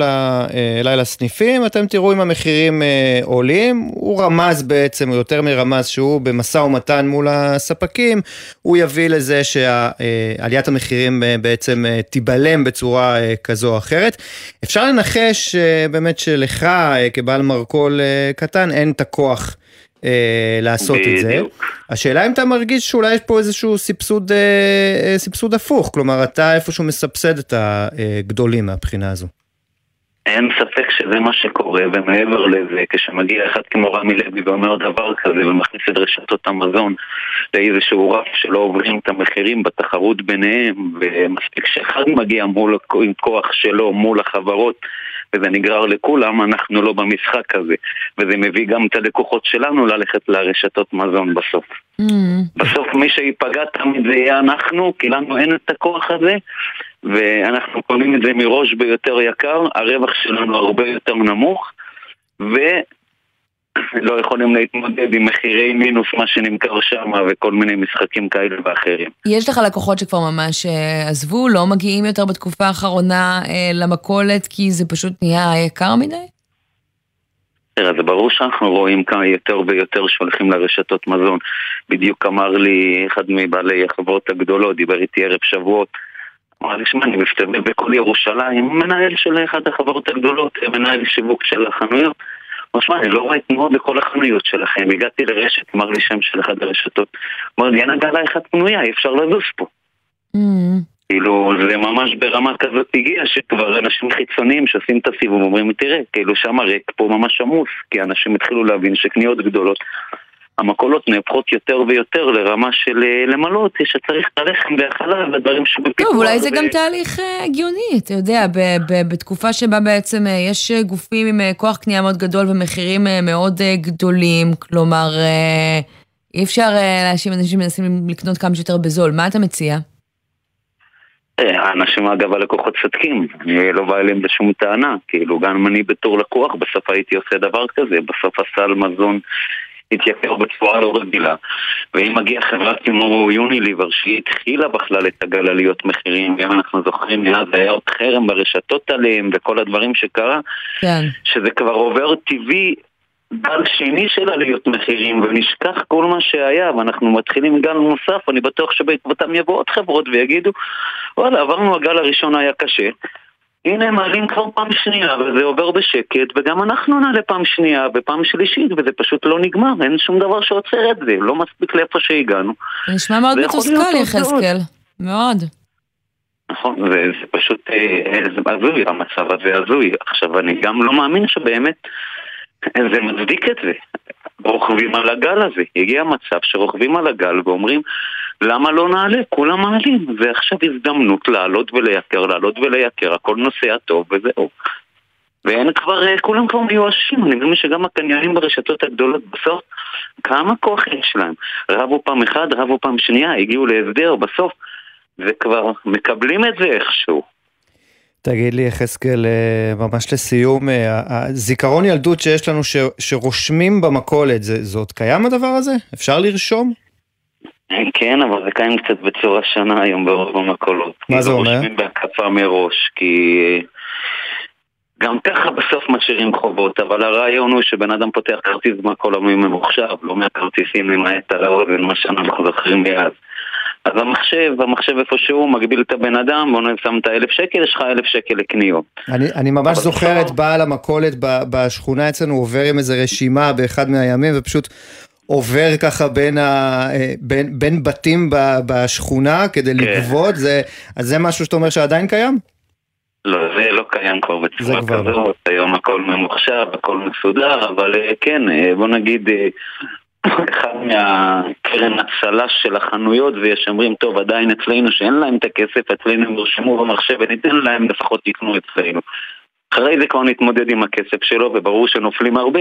אליי לסניפים, אתם תראו אם המחירים עולים. הוא רמז בעצם, הוא יותר מרמז שהוא במשא ומתן מול הספקים, הוא יביא לזה שעליית המחירים בעצם תיבלם בצורה כזו או אחרת. אפשר לנחש באמת שלך, כבעל מרכז, הכל uh, קטן, אין את הכוח uh, לעשות בדיוק. את זה. השאלה אם אתה מרגיש שאולי יש פה איזשהו סבסוד, uh, סבסוד הפוך, כלומר אתה איפשהו מסבסד את הגדולים מהבחינה הזו. אין ספק שזה מה שקורה, ומעבר לזה, כשמגיע אחד כמו רמי לוי ואומר דבר כזה ומכניס את רשתות המזון לאיזשהו רף שלא עוברים את המחירים בתחרות ביניהם, ומספיק שאחד מגיע מול, עם כוח שלו מול החברות וזה נגרר לכולם, אנחנו לא במשחק הזה. וזה מביא גם את הלקוחות שלנו ללכת לרשתות מזון בסוף. Mm. בסוף מי שיפגע תמיד זה יהיה אנחנו, כי לנו אין את הכוח הזה, ואנחנו קונים את זה מראש ביותר יקר, הרווח שלנו הרבה יותר נמוך, ו... לא יכולים להתמודד עם מחירי מינוס, מה שנמכר שם, וכל מיני משחקים כאלה ואחרים. יש לך לקוחות שכבר ממש אה, עזבו, לא מגיעים יותר בתקופה האחרונה אה, למכולת, כי זה פשוט נהיה יקר מדי? זה ברור שאנחנו רואים כאן יותר ויותר שהולכים לרשתות מזון. בדיוק אמר לי אחד מבעלי החברות הגדולות, דיבר איתי ערב שבועות. אמר לי, שמע, אני מסתובב בכל ירושלים, מנהל של אחת החברות הגדולות, מנהל שיווק של החנויות. משמע, אני לא רואה תנועות בכל החנויות שלכם. הגעתי לרשת, אמר לי שם של אחת הרשתות. אמר לי, אין עגלה אחת פנויה, אי אפשר לזוז פה. Mm. כאילו, זה ממש ברמה כזאת הגיע, שכבר אנשים חיצוניים שעושים את הסיבוב אומרים, תראה, כאילו שם ריק פה ממש עמוס, כי אנשים התחילו להבין שקניות גדולות המקולות נהפכות יותר ויותר לרמה של אה, למלות, שצריך את הלחם והחלב ודברים שבפיתוח. טוב, אולי זה ו... גם תהליך אה, הגיוני, אתה יודע, בתקופה שבה בעצם אה, יש גופים עם כוח קנייה מאוד גדול ומחירים מאוד גדולים, כלומר, אי אפשר להאשים אנשים שמנסים לקנות כמה שיותר בזול. מה אתה מציע? האנשים אגב הלקוחות צודקים, אני לא בא אליהם בשום טענה, כאילו גם אני בתור לקוח בסוף הייתי עושה דבר כזה, בסוף הסל מזון התייקר בצורה לא רגילה. ואם מגיעה חברה כמו יוניליבר, שהיא התחילה בכלל את הגל עליות מחירים, ואם אנחנו זוכרים, מאז היה עוד חרם ברשתות עליהם וכל הדברים שקרה, כן. שזה כבר עובר טבעי גל שני של עליות מחירים ונשכח כל מה שהיה ואנחנו מתחילים גל נוסף, אני בטוח שבעקבותם יבואו עוד חברות ויגידו וואלה עברנו הגל הראשון היה קשה הנה הם מעלים כבר פעם שנייה וזה עובר בשקט וגם אנחנו נעלה פעם שנייה ופעם שלישית וזה פשוט לא נגמר, אין שום דבר שעוצר את זה, לא מספיק לאיפה שהגענו. זה נשמע מאוד מתוסכל יחזקאל, מאוד. נכון, זה, זה פשוט אה, זה הזוי, המצב הזה הזוי. עכשיו, אני גם לא מאמין שבאמת זה מצדיק את זה. רוכבים על הגל הזה. הגיע מצב שרוכבים על הגל ואומרים, למה לא נעלה? כולם מעלים. ועכשיו הזדמנות לעלות ולייקר, לעלות ולייקר, הכל נוסע טוב וזהו. ואין כבר, אה, כולם כבר מיואשים, אני מבין שגם הקניינים ברשתות הגדולות בסוף, כמה כוח יש להם? רבו פעם אחת, רבו פעם שנייה, הגיעו להסדר, בסוף, וכבר מקבלים את זה איכשהו. תגיד לי, יחזקאל, אה, ממש לסיום, אה, הזיכרון ילדות שיש לנו ש, שרושמים במכולת, זה עוד קיים הדבר הזה? אפשר לרשום? כן, אבל זה קיים קצת בצורה שונה היום ברוב המכולות. מה זה אומר? רושמים בהקפה מראש, כי גם ככה בסוף משאירים חובות, אבל הרעיון הוא שבן אדם פותח כרטיס במקום ממוחשב, לא מהכרטיסים למעט על האוזן, מה שאנחנו זוכרים מאז. אז המחשב, המחשב איפשהו מגביל את הבן אדם, בוא שם את האלף שקל, יש לך אלף שקל לקניות. אני, אני ממש זוכר את בעל המכולת בשכונה אצלנו עובר עם איזה רשימה באחד מהימים ופשוט עובר ככה בין, ה, אה, בין, בין בתים בשכונה כדי כן. לגבות, זה, אז זה משהו שאתה אומר שעדיין קיים? לא, זה לא קיים כבר בצורה כזאת, היום הכל ממוחשב, הכל מסודר, אבל אה, כן, אה, בוא נגיד, אחד מהקרן הצלה של החנויות ויש אומרים, טוב, עדיין אצלנו שאין להם את הכסף, אצלנו הם ירשמו במחשב וניתן להם, לפחות יקנו אצלנו. אחרי זה כבר נתמודד עם הכסף שלו, וברור שנופלים הרבה,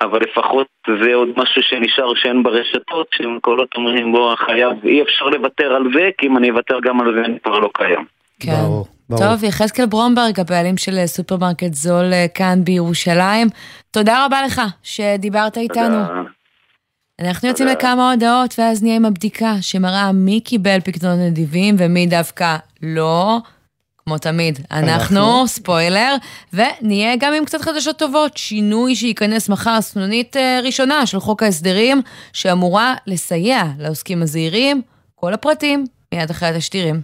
אבל לפחות זה עוד משהו שנשאר שאין ברשתות, שמכולות אומרים, בוא, חייב, אי אפשר לוותר על זה, כי אם אני אוותר גם על זה, אני כבר לא קיים. כן. ברור. ברור. טוב, יחזקאל ברומברג, הבעלים של סופרמרקט זול אה, כאן בירושלים. תודה רבה לך שדיברת איתנו. תודה. אנחנו יוצאים לכמה הודעות, ואז נהיה עם הבדיקה שמראה מי קיבל פקדונות נדיבים ומי דווקא לא. כמו תמיד, אנחנו, אנחנו, ספוילר, ונהיה גם עם קצת חדשות טובות, שינוי שייכנס מחר, סנונית uh, ראשונה של חוק ההסדרים, שאמורה לסייע לעוסקים הזעירים. כל הפרטים, מיד אחרי התשדירים.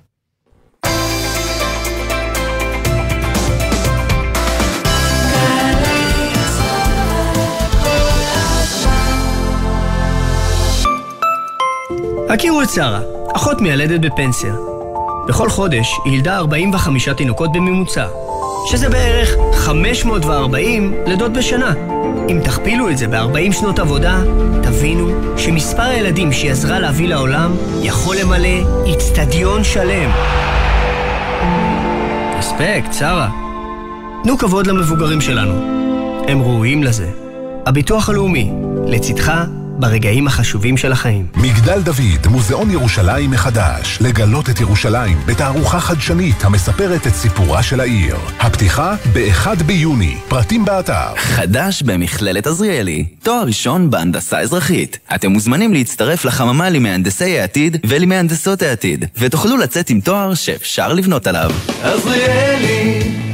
הכירו את שרה, אחות מיילדת בפנסיה. בכל חודש היא ילדה 45 תינוקות בממוצע, שזה בערך 540 לידות בשנה. אם תכפילו את זה ב-40 שנות עבודה, תבינו שמספר הילדים שהיא עזרה להביא לעולם יכול למלא איצטדיון שלם. אספקט, שרה. תנו כבוד למבוגרים שלנו. הם ראויים לזה. הביטוח הלאומי, לצדך ברגעים החשובים של החיים. מגדל דוד, מוזיאון ירושלים מחדש. לגלות את ירושלים בתערוכה חדשנית המספרת את סיפורה של העיר. הפתיחה ב-1 ביוני. פרטים באתר. חדש במכללת עזריאלי. תואר ראשון בהנדסה אזרחית. אתם מוזמנים להצטרף לחממה למהנדסי העתיד ולמהנדסות העתיד, ותוכלו לצאת עם תואר שאפשר לבנות עליו. עזריאלי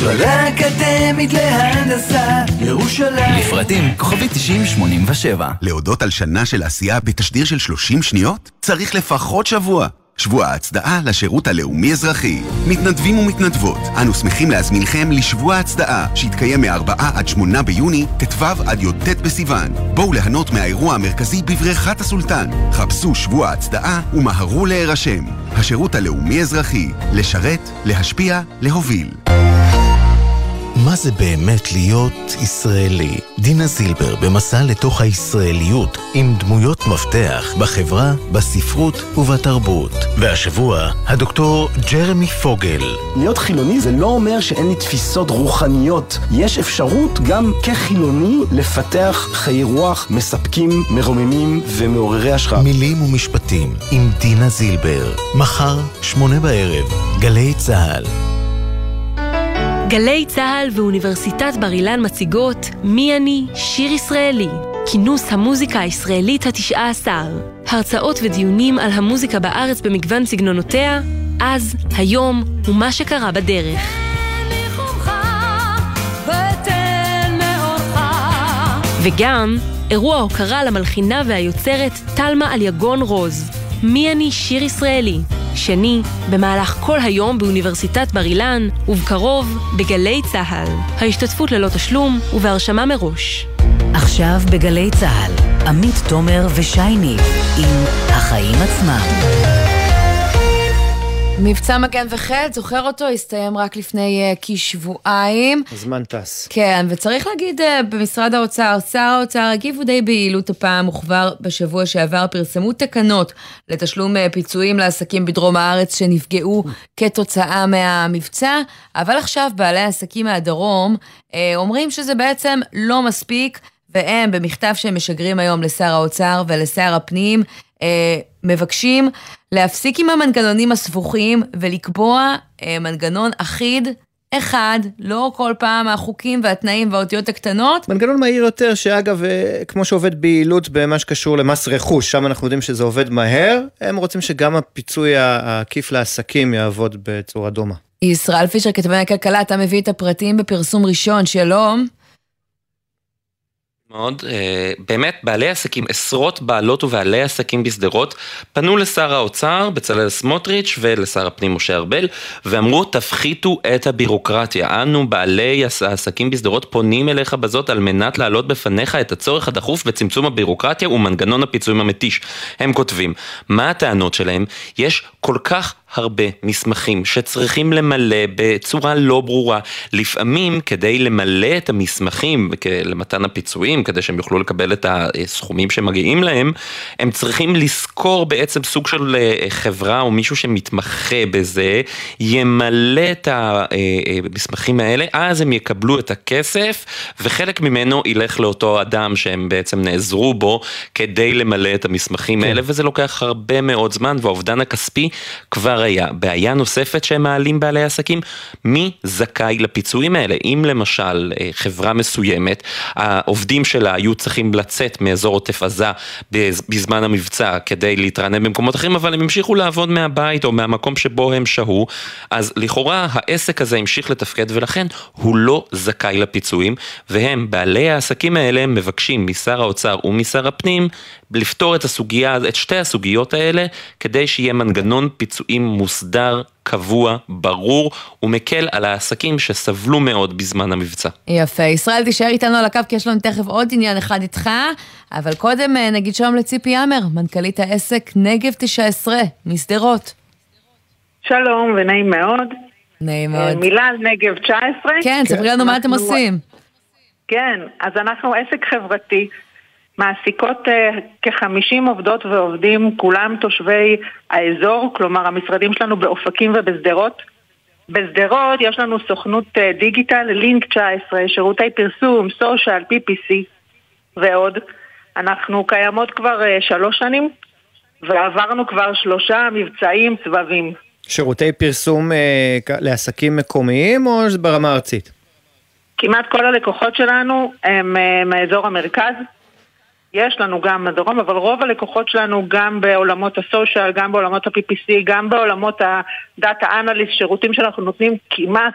מכללה אקדמית להנדסה, ירושלים. לפרטים, כוכבי 9087. להודות על שנה של עשייה בתשדיר של 30 שניות? צריך לפחות שבוע. שבוע ההצדעה לשירות הלאומי-אזרחי. מתנדבים ומתנדבות, אנו שמחים להזמינכם לשבוע ההצדעה, שיתקיים מ-4 עד 8 ביוני, ט"ו עד י"ט בסיוון. בואו ליהנות מהאירוע המרכזי בבריכת הסולטן. חפשו שבוע ההצדעה ומהרו להירשם. השירות הלאומי-אזרחי, לשרת, להשפיע, להוביל. מה זה באמת להיות ישראלי? דינה זילבר במסע לתוך הישראליות עם דמויות מפתח בחברה, בספרות ובתרבות. והשבוע, הדוקטור ג'רמי פוגל. להיות חילוני זה לא אומר שאין לי תפיסות רוחניות. יש אפשרות גם כחילוני לפתח חיי רוח מספקים, מרוממים ומעוררי השראה. מילים ומשפטים עם דינה זילבר. מחר, שמונה בערב, גלי צה"ל. גלי צה"ל ואוניברסיטת בר אילן מציגות "מי אני? שיר ישראלי" כינוס המוזיקה הישראלית התשעה עשר. הרצאות ודיונים על המוזיקה בארץ במגוון סגנונותיה, אז, היום ומה שקרה בדרך. וגם אירוע הוקרה למלחינה והיוצרת תלמה אליגון רוז. מי אני שיר ישראלי? שני, במהלך כל היום באוניברסיטת בר אילן, ובקרוב בגלי צה"ל. ההשתתפות ללא תשלום ובהרשמה מראש. עכשיו בגלי צה"ל, עמית תומר ושייני עם החיים עצמם. מבצע מגן וחץ, זוכר אותו? הסתיים רק לפני uh, כשבועיים. הזמן טס. כן, וצריך להגיד uh, במשרד האוצר, שר האוצר הגיבו די ביעילות הפעם, וכבר בשבוע שעבר פרסמו תקנות לתשלום uh, פיצויים לעסקים בדרום הארץ שנפגעו כתוצאה מהמבצע, אבל עכשיו בעלי העסקים מהדרום uh, אומרים שזה בעצם לא מספיק, והם, במכתב שהם משגרים היום לשר האוצר ולשר הפנים, מבקשים להפסיק עם המנגנונים הסבוכים ולקבוע אה, מנגנון אחיד אחד, לא כל פעם החוקים והתנאים והאותיות הקטנות. מנגנון מהיר יותר, שאגב, אה, כמו שעובד ביעילות במה שקשור למס רכוש, שם אנחנו יודעים שזה עובד מהר, הם רוצים שגם הפיצוי העקיף לעסקים יעבוד בצורה דומה. ישראל פישר, כתבי הכלכלה, אתה מביא את הפרטים בפרסום ראשון, שלום. מאוד. אה, באמת, בעלי עסקים, עשרות בעלות ובעלי עסקים בשדרות, פנו לשר האוצר, בצלאל סמוטריץ', ולשר הפנים משה ארבל, ואמרו, תפחיתו את הבירוקרטיה. אנו, בעלי העסקים בשדרות, פונים אליך בזאת על מנת להעלות בפניך את הצורך הדחוף בצמצום הבירוקרטיה ומנגנון הפיצויים המתיש. הם כותבים, מה הטענות שלהם? יש כל כך הרבה מסמכים שצריכים למלא בצורה לא ברורה. לפעמים כדי למלא את המסמכים למתן הפיצויים, כדי שהם יוכלו לקבל את הסכומים שמגיעים להם, הם צריכים לשכור בעצם סוג של אה, חברה או מישהו שמתמחה בזה, ימלא את המסמכים האלה, אז הם יקבלו את הכסף, וחלק ממנו ילך לאותו אדם שהם בעצם נעזרו בו כדי למלא את המסמכים כן. האלה, וזה לוקח הרבה מאוד זמן, והאובדן הכספי כבר היה. בעיה נוספת שהם מעלים בעלי עסקים, מי זכאי לפיצויים האלה? אם למשל אה, חברה מסוימת, העובדים שלה היו צריכים לצאת מאזור עוטף עזה בזמן המבצע כדי להתרענן במקומות אחרים, אבל הם המשיכו לעבוד מהבית או מהמקום שבו הם שהו, אז לכאורה העסק הזה המשיך לתפקד ולכן הוא לא זכאי לפיצויים, והם, בעלי העסקים האלה, מבקשים משר האוצר ומשר הפנים לפתור את הסוגיה, את שתי הסוגיות האלה, כדי שיהיה מנגנון פיצויים מוסדר, קבוע, ברור ומקל על העסקים שסבלו מאוד בזמן המבצע. יפה. ישראל, תישאר איתנו על הקו כי יש לנו תכף עוד עניין אחד איתך, אבל קודם אה, נגיד שלום לציפי יאמר, מנכ"לית העסק נגב 19 משדרות. שלום ונעים מאוד. נעים מאוד. מילה על נגב 19. כן, ספרי לנו מה אתם עושים. כן, אז אנחנו עסק חברתי מעסיקות uh, כ-50 עובדות ועובדים, כולם תושבי האזור, כלומר המשרדים שלנו באופקים ובשדרות. בשדרות יש לנו סוכנות uh, דיגיטל, לינק 19, שירותי פרסום, סושיאל, PPC ועוד. אנחנו קיימות כבר uh, שלוש שנים, ועברנו כבר שלושה מבצעים סבבים. שירותי פרסום uh, לעסקים מקומיים או ברמה ארצית? כמעט כל הלקוחות שלנו הם uh, מאזור המרכז. יש לנו גם בדרום, אבל רוב הלקוחות שלנו גם בעולמות הסושיאל, גם בעולמות ה-PPC, גם בעולמות הדאטה אנליסט, שירותים שאנחנו נותנים כמעט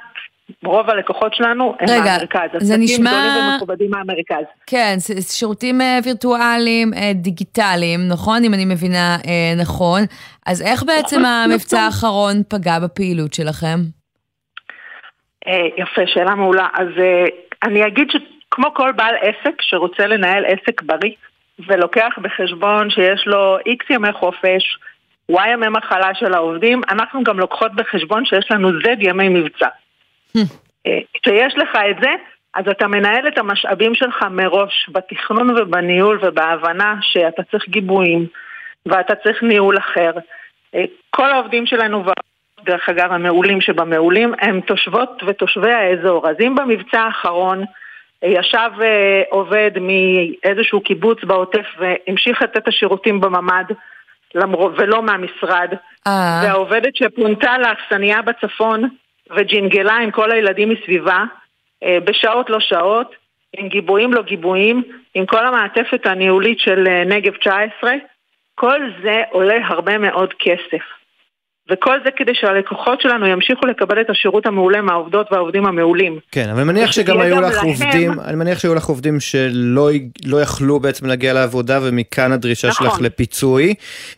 רוב הלקוחות שלנו הם רגע, מהמרכז. זה נשמע... עסקים גדולים ומכובדים מהמרכז. כן, שירותים אה, וירטואליים, אה, דיגיטליים, נכון? אם אני מבינה אה, נכון. אז איך בעצם נכון. המבצע האחרון פגע בפעילות שלכם? יפה, שאלה מעולה. אז אני אגיד ש... כמו כל בעל עסק שרוצה לנהל עסק בריא ולוקח בחשבון שיש לו איקס ימי חופש, וואי ימי מחלה של העובדים, אנחנו גם לוקחות בחשבון שיש לנו זד ימי מבצע. אה, כשיש לך את זה, אז אתה מנהל את המשאבים שלך מראש, בתכנון ובניהול ובהבנה שאתה צריך גיבויים ואתה צריך ניהול אחר. אה, כל העובדים שלנו, דרך אגב המעולים שבמעולים, הם תושבות ותושבי האזור. אז אם במבצע האחרון ישב אה, עובד מאיזשהו קיבוץ בעוטף והמשיך לתת את השירותים בממ"ד ולא מהמשרד. אה. והעובדת שפונתה לאכסניה בצפון וג'ינגלה עם כל הילדים מסביבה, אה, בשעות לא שעות, עם גיבויים לא גיבויים, עם כל המעטפת הניהולית של נגב 19, כל זה עולה הרבה מאוד כסף. וכל זה כדי שהלקוחות שלנו ימשיכו לקבל את השירות המעולה מהעובדות והעובדים המעולים. כן, אבל אני מניח שגם היו לך להם... עובדים, אני mניח שהיו לך עובדים שלא לא יכלו בעצם להגיע לעבודה, ומכאן הדרישה נכון. שלך לפיצוי.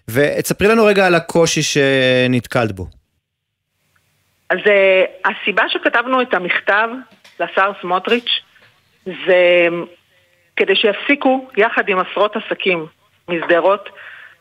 ותספרי לנו רגע על הקושי שנתקלת בו. אז uh, הסיבה שכתבנו את המכתב לשר סמוטריץ' זה כדי שיפסיקו יחד עם עשרות עסקים משדרות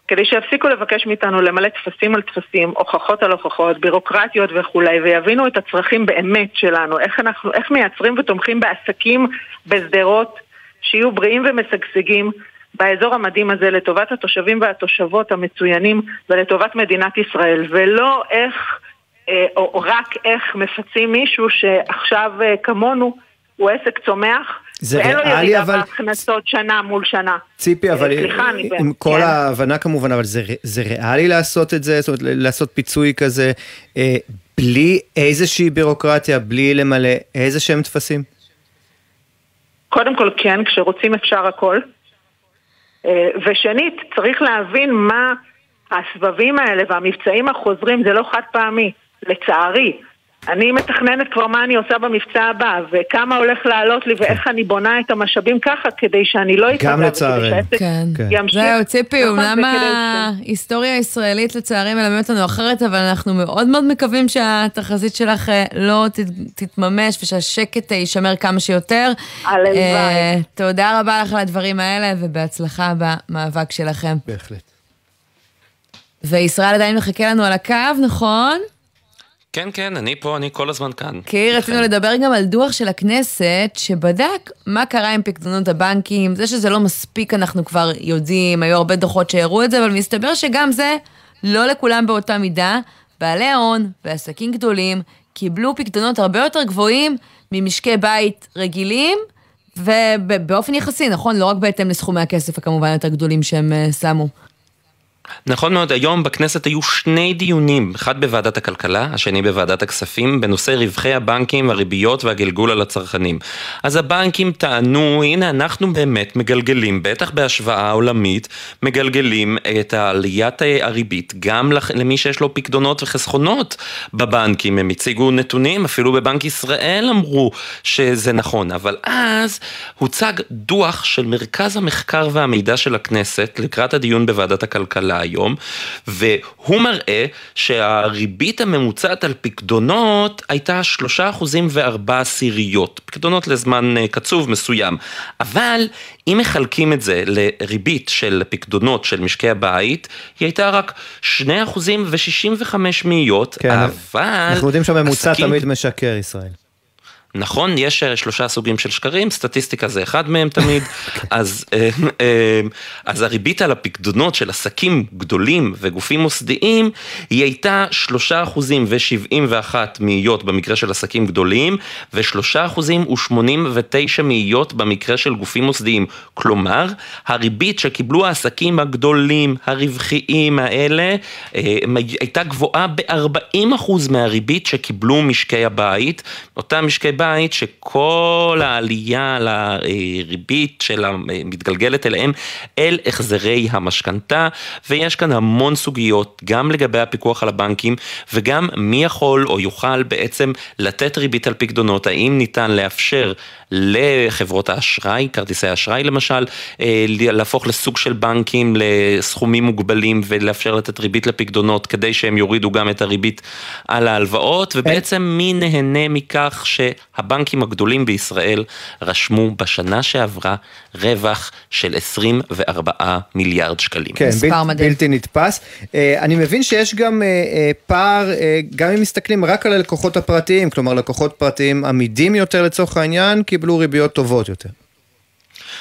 כדי שיפסיקו לבקש מאיתנו למלא טפסים על טפסים, הוכחות על הוכחות, בירוקרטיות וכולי, ויבינו את הצרכים באמת שלנו, איך אנחנו, איך מייצרים ותומכים בעסקים בשדרות שיהיו בריאים ומשגשגים באזור המדהים הזה לטובת התושבים והתושבות המצוינים ולטובת מדינת ישראל, ולא איך, אה, או רק איך מפצים מישהו שעכשיו אה, כמונו הוא עסק צומח, זה ואין לו ריאלי, ירידה אבל- בהכנסות שנה מול שנה. ציפי, אבל אה, סליחה, אני... עם כל כן. ההבנה כמובן, אבל זה, זה ריאלי לעשות את זה, זאת אומרת, לעשות פיצוי כזה, אה, בלי איזושהי בירוקרטיה, בלי למלא איזה שהם טפסים? קודם כל כן, כשרוצים אפשר הכל. אה, ושנית, צריך להבין מה הסבבים האלה והמבצעים החוזרים זה לא חד פעמי, לצערי. אני מתכננת כבר מה אני עושה במבצע הבא, וכמה הולך לעלות לי, ואיך אני בונה את המשאבים ככה, כדי שאני לא אתפגע. גם. שהעסק כן. ימשיך. זהו, ציפי, נכון, אומנם ההיסטוריה הישראלית לצערי מלמדת אותנו אחרת, אבל אנחנו מאוד מאוד מקווים שהתחזית שלך אה, לא ת- תתממש ושהשקט אה, יישמר כמה שיותר. הלוואי. אה, תודה רבה לך על הדברים האלה, ובהצלחה במאבק שלכם. בהחלט. וישראל עדיין מחכה לנו על הקו, נכון? כן, כן, אני פה, אני כל הזמן כאן. כי רצינו לדבר גם על דוח של הכנסת, שבדק מה קרה עם פקדונות הבנקים. זה שזה לא מספיק, אנחנו כבר יודעים, היו הרבה דוחות שהראו את זה, אבל מסתבר שגם זה לא לכולם באותה מידה. בעלי ההון ועסקים גדולים קיבלו פקדונות הרבה יותר גבוהים ממשקי בית רגילים, ובאופן יחסי, נכון? לא רק בהתאם לסכומי הכסף הכמובן יותר גדולים שהם אה, שמו. נכון מאוד, היום בכנסת היו שני דיונים, אחד בוועדת הכלכלה, השני בוועדת הכספים, בנושא רווחי הבנקים, הריביות והגלגול על הצרכנים. אז הבנקים טענו, הנה אנחנו באמת מגלגלים, בטח בהשוואה עולמית, מגלגלים את עליית הריבית גם למי שיש לו פקדונות וחסכונות בבנקים. הם הציגו נתונים, אפילו בבנק ישראל אמרו שזה נכון, אבל אז הוצג דוח של מרכז המחקר והמידע של הכנסת לקראת הדיון בוועדת הכלכלה היום, והוא מראה שהריבית הממוצעת על פקדונות הייתה 3% ו-4 עשיריות, פקדונות לזמן אה, קצוב מסוים, אבל אם מחלקים את זה לריבית של פקדונות של משקי הבית, היא הייתה רק 2% ו-65 מאיות, כן, אבל... אנחנו יודעים שהממוצע עסקים- תמיד משקר, ישראל. נכון, יש אה, שלושה סוגים של שקרים, סטטיסטיקה זה אחד מהם תמיד, אז, אה, אה, אז הריבית על הפקדונות של עסקים גדולים וגופים מוסדיים, היא הייתה שלושה אחוזים ושבעים ואחת מאיות במקרה של עסקים גדולים, ושלושה אחוזים ושמונים ותשע מאיות במקרה של גופים מוסדיים. כלומר, הריבית שקיבלו העסקים הגדולים, הרווחיים האלה, הייתה גבוהה ב-40 אחוז מהריבית שקיבלו משקי הבית, אותם משקי בית שכל העלייה לריבית שלה מתגלגלת אליהם אל החזרי המשכנתה, ויש כאן המון סוגיות, גם לגבי הפיקוח על הבנקים, וגם מי יכול או יוכל בעצם לתת ריבית על פקדונות, האם ניתן לאפשר לחברות האשראי, כרטיסי האשראי למשל, אה, להפוך לסוג של בנקים לסכומים מוגבלים ולאפשר לתת ריבית לפקדונות כדי שהם יורידו גם את הריבית על ההלוואות, ובעצם מי נהנה מכך שהבנקים הגדולים בישראל רשמו בשנה שעברה רווח של 24 מיליארד שקלים. כן, בל, בלתי נתפס. אה, אני מבין שיש גם אה, אה, פער, אה, גם אם מסתכלים רק על הלקוחות הפרטיים, כלומר לקוחות פרטיים עמידים יותר לצורך העניין, קיבלו ריביות טובות יותר.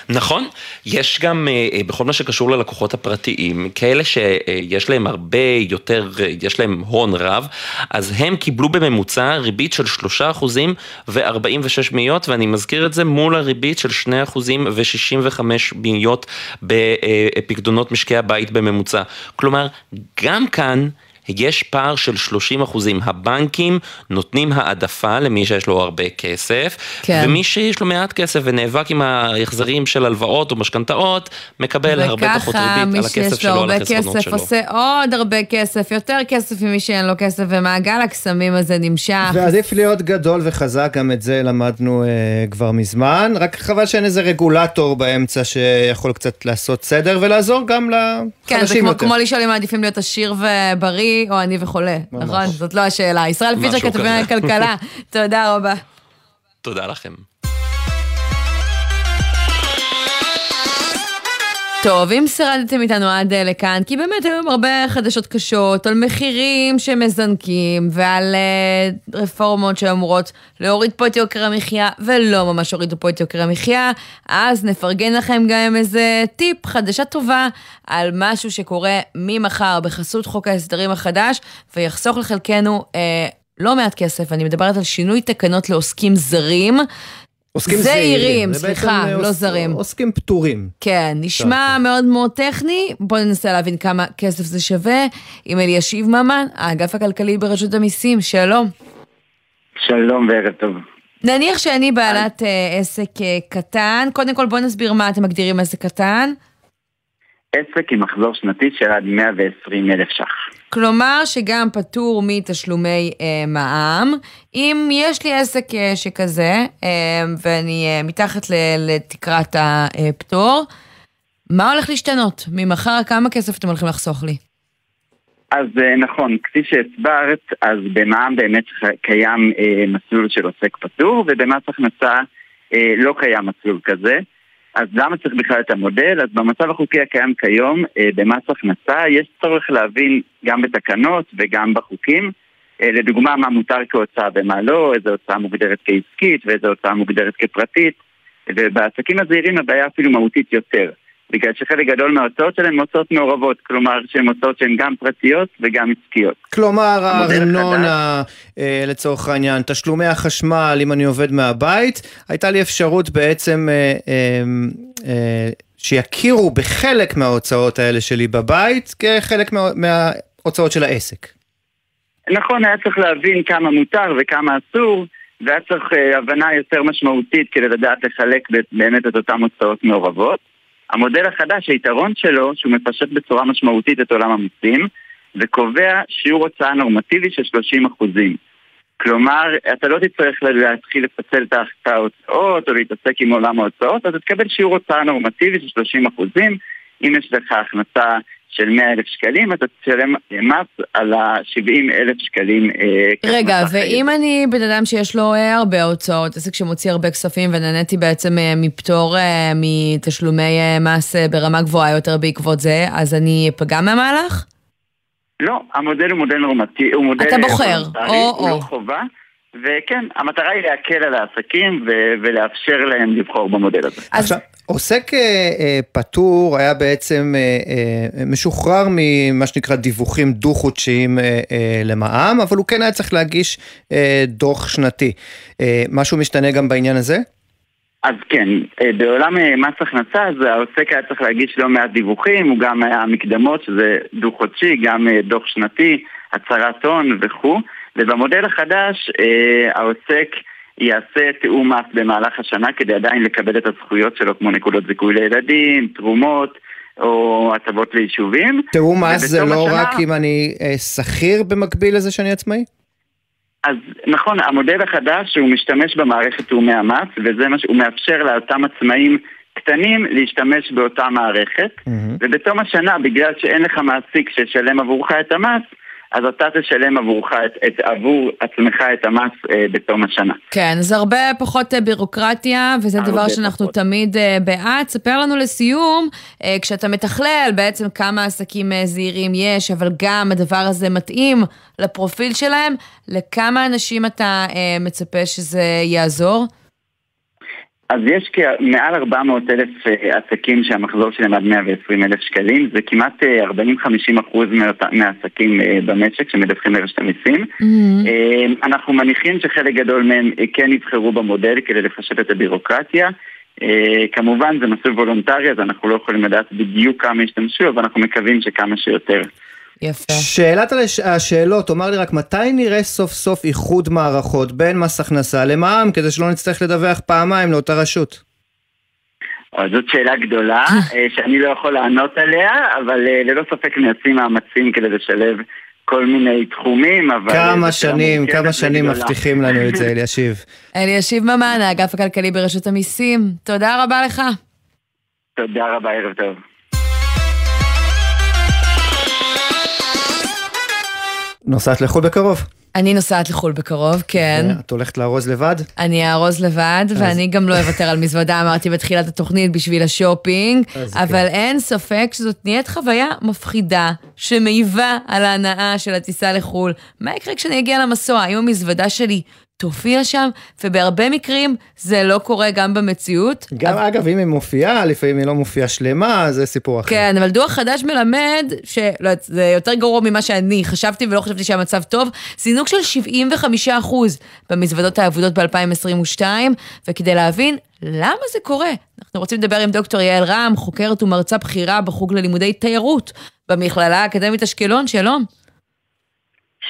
נכון, יש גם אה, אה, בכל מה שקשור ללקוחות הפרטיים, כאלה שיש להם הרבה יותר, יש להם הון רב, אז הם קיבלו בממוצע ריבית של 3% ו-46 מאיות, ואני מזכיר את זה מול הריבית של 2% ו-65 מאיות בפקדונות משקי הבית בממוצע. כלומר, גם כאן... יש פער של 30 אחוזים. הבנקים נותנים העדפה למי שיש לו הרבה כסף, כן. ומי שיש לו מעט כסף ונאבק עם ההחזרים של הלוואות או משכנתאות, מקבל הרבה פחות ריבית על הכסף שלו, על החסרונות וככה מי שיש לו שלו. הרבה כסף עושה עוד הרבה כסף, יותר כסף ממי שאין לו כסף, ומעגל הקסמים הזה נמשך. ועדיף להיות גדול וחזק, גם את זה למדנו אה, כבר מזמן, רק חבל שאין איזה רגולטור באמצע שיכול קצת לעשות סדר ולעזור גם כן, זה לחלשים כמו, יותר. כמו לשאול אם מעדיפים להיות עשיר ובריא או עני וחולה, נכון? זאת לא השאלה. ישראל משהו כתבי כזה. הכלכלה, תודה רבה. תודה לכם. טוב, אם שרדתם איתנו עד אה, לכאן, כי באמת היו הרבה חדשות קשות על מחירים שמזנקים ועל uh, רפורמות שאמורות להוריד פה את יוקר המחיה, ולא ממש הורידו פה את יוקר המחיה, אז נפרגן לכם גם איזה טיפ, חדשה טובה, על משהו שקורה ממחר בחסות חוק ההסדרים החדש, ויחסוך לחלקנו uh, לא מעט כסף, אני מדברת על שינוי תקנות לעוסקים זרים. עוסקים זעירים, זה בעצם, סליחה, אה, לא עוס- זרים. עוסקים פטורים. כן, נשמע מאוד מאוד טכני, בואו ננסה להבין כמה כסף זה שווה. עם אלישיב ממן, האגף הכלכלי ברשות המיסים, שלום. שלום וערב טוב. נניח שאני בעלת אה, עסק אה, קטן, קודם כל בואו נסביר מה אתם מגדירים עסק קטן. עסק עם מחזור שנתי של עד 120 אלף ש"ח. כלומר שגם פטור מתשלומי אה, מע"מ. אם יש לי עסק אה, שכזה, אה, ואני אה, מתחת ל- לתקרת הפטור, מה הולך להשתנות? ממחר כמה כסף אתם הולכים לחסוך לי? אז אה, נכון, כפי שהסברת, אז במע"מ באמת קיים אה, מסלול של עוסק פטור, ובמס הכנסה אה, לא קיים מסלול כזה. אז למה צריך בכלל את המודל? אז במצב החוקי הקיים כיום, אה, במס הכנסה, יש צורך להבין גם בתקנות וגם בחוקים, אה, לדוגמה מה מותר כהוצאה ומה לא, איזו הוצאה מוגדרת כעסקית ואיזו הוצאה מוגדרת כפרטית, ובעסקים הזעירים הבעיה אפילו מהותית יותר. בגלל שחלק גדול מההוצאות שלהם הוצאות מעורבות, כלומר שהן הוצאות שהן גם פרטיות וגם עסקיות. כלומר, הארנונה, אה, לצורך העניין, תשלומי החשמל, אם אני עובד מהבית, הייתה לי אפשרות בעצם אה, אה, אה, שיכירו בחלק מההוצאות האלה שלי בבית כחלק מה- מההוצאות של העסק. נכון, היה צריך להבין כמה מותר וכמה אסור, והיה צריך אה, הבנה יותר משמעותית כדי לדעת לחלק באמת את אותן הוצאות מעורבות. המודל החדש, היתרון שלו, שהוא מפשט בצורה משמעותית את עולם המיסים, וקובע שיעור הוצאה נורמטיבי של 30 אחוזים. כלומר, אתה לא תצטרך להתחיל לפצל את ההוצאות או להתעסק עם עולם ההוצאות, אתה תקבל שיעור הוצאה נורמטיבי של 30 אחוזים. אם יש לך הכנסה של 100 אלף שקלים, אתה תשלם מס על ה-70 אלף שקלים. אה, רגע, ואם אני בן אדם שיש לו אה, הרבה הוצאות, עסק שמוציא הרבה כספים ונהניתי בעצם אה, מפטור מתשלומי מס ברמה גבוהה יותר בעקבות זה, אז אני אפגע מהמהלך? לא, המודל הוא מודל נורמטיבי, הוא מודל אתה בוחר, וולונטרי, או, הוא. לא חובה. וכן, המטרה היא להקל על העסקים ו- ולאפשר להם לבחור במודל הזה. עכשיו, עוסק אה, אה, פטור היה בעצם אה, אה, משוחרר ממה שנקרא דיווחים דו-חודשיים אה, אה, למע"מ, אבל הוא כן היה צריך להגיש אה, דוח שנתי. אה, משהו משתנה גם בעניין הזה? אז כן, אה, בעולם אה, מס הכנסה, אז העוסק היה צריך להגיש לא מעט דיווחים, הוא גם היה מקדמות, שזה דו-חודשי, גם אה, דוח שנתי, הצהרת הון וכו', ובמודל החדש אה, העוסק יעשה תיאום מס במהלך השנה כדי עדיין לקבל את הזכויות שלו, כמו נקודות זיכוי לילדים, תרומות או הטבות ליישובים. תיאום מס זה לא השנה- רק אם אני אה, שכיר במקביל לזה שאני עצמאי? אז נכון, המודל החדש הוא משתמש במערכת תיאומי המס, וזה מה שהוא מאפשר לאותם עצמאים קטנים להשתמש באותה מערכת, ובתום השנה, בגלל שאין לך מעסיק שישלם עבורך את המס, אז אתה תשלם עבורך את, את, עבור עצמך את המס אה, בתום השנה. כן, אז הרבה פחות אה, בירוקרטיה, וזה דבר שאנחנו תמיד אה, בעד. ספר לנו לסיום, אה, כשאתה מתכלל בעצם כמה עסקים אה, זעירים יש, אבל גם הדבר הזה מתאים לפרופיל שלהם, לכמה אנשים אתה אה, מצפה שזה יעזור? אז יש מעל 400 אלף אה, עסקים שהמחזור שלהם עד 120 אלף שקלים, זה כמעט אה, 40-50 אחוז מהות- מהעסקים אה, במשק שמדווחים לרשת המיסים. אה, אנחנו מניחים שחלק גדול מהם אה, כן יבחרו במודל כדי לפשט את הבירוקרטיה. אה, כמובן זה מסלול וולונטרי אז אנחנו לא יכולים לדעת בדיוק כמה ישתמשו, אבל אנחנו מקווים שכמה שיותר. יפה. שאלת הש- השאלות, תאמר לי רק מתי נראה סוף סוף איחוד מערכות בין מס הכנסה למע"מ, כדי שלא נצטרך לדווח פעמיים לאותה רשות? אז זאת שאלה גדולה אה, שאני לא יכול לענות עליה, אבל אה, ללא ספק נעשים מאמצים כדי לשלב כל מיני תחומים, אבל... אה, כמה שאלה שנים, כמה שנים וגדולה. מבטיחים לנו את זה, אלישיב. אלישיב ממן, האגף הכלכלי ברשות המיסים, תודה רבה לך. תודה רבה, ערב טוב. נוסעת לחו"ל בקרוב. אני נוסעת לחו"ל בקרוב, כן. את הולכת לארוז לבד? אני אארוז לבד, אז- ואני גם לא אוותר על מזוודה, אמרתי בתחילת התוכנית, בשביל השופינג, אז אבל אין ספק שזאת נהיית חוויה מפחידה, שמעיבה על ההנאה של הטיסה לחו"ל. מה יקרה כשאני אגיע למסוע? האם המזוודה שלי תופיע שם? ובהרבה מקרים זה לא קורה גם במציאות. גם אגב, אם היא מופיעה, לפעמים היא לא מופיעה שלמה, זה סיפור אחר. כן, אבל דוח חדש מלמד, שלא זה יותר גרוע ממה שאני חשבתי ולא חשבתי שהמצב טוב, זינוק של 75% במזוודות האבודות ב-2022, וכדי להבין למה זה קורה, אנחנו רוצים לדבר עם דוקטור יעל רם, חוקרת ומרצה בכירה בחוג ללימודי תיירות במכללה האקדמית אשקלון, שלום.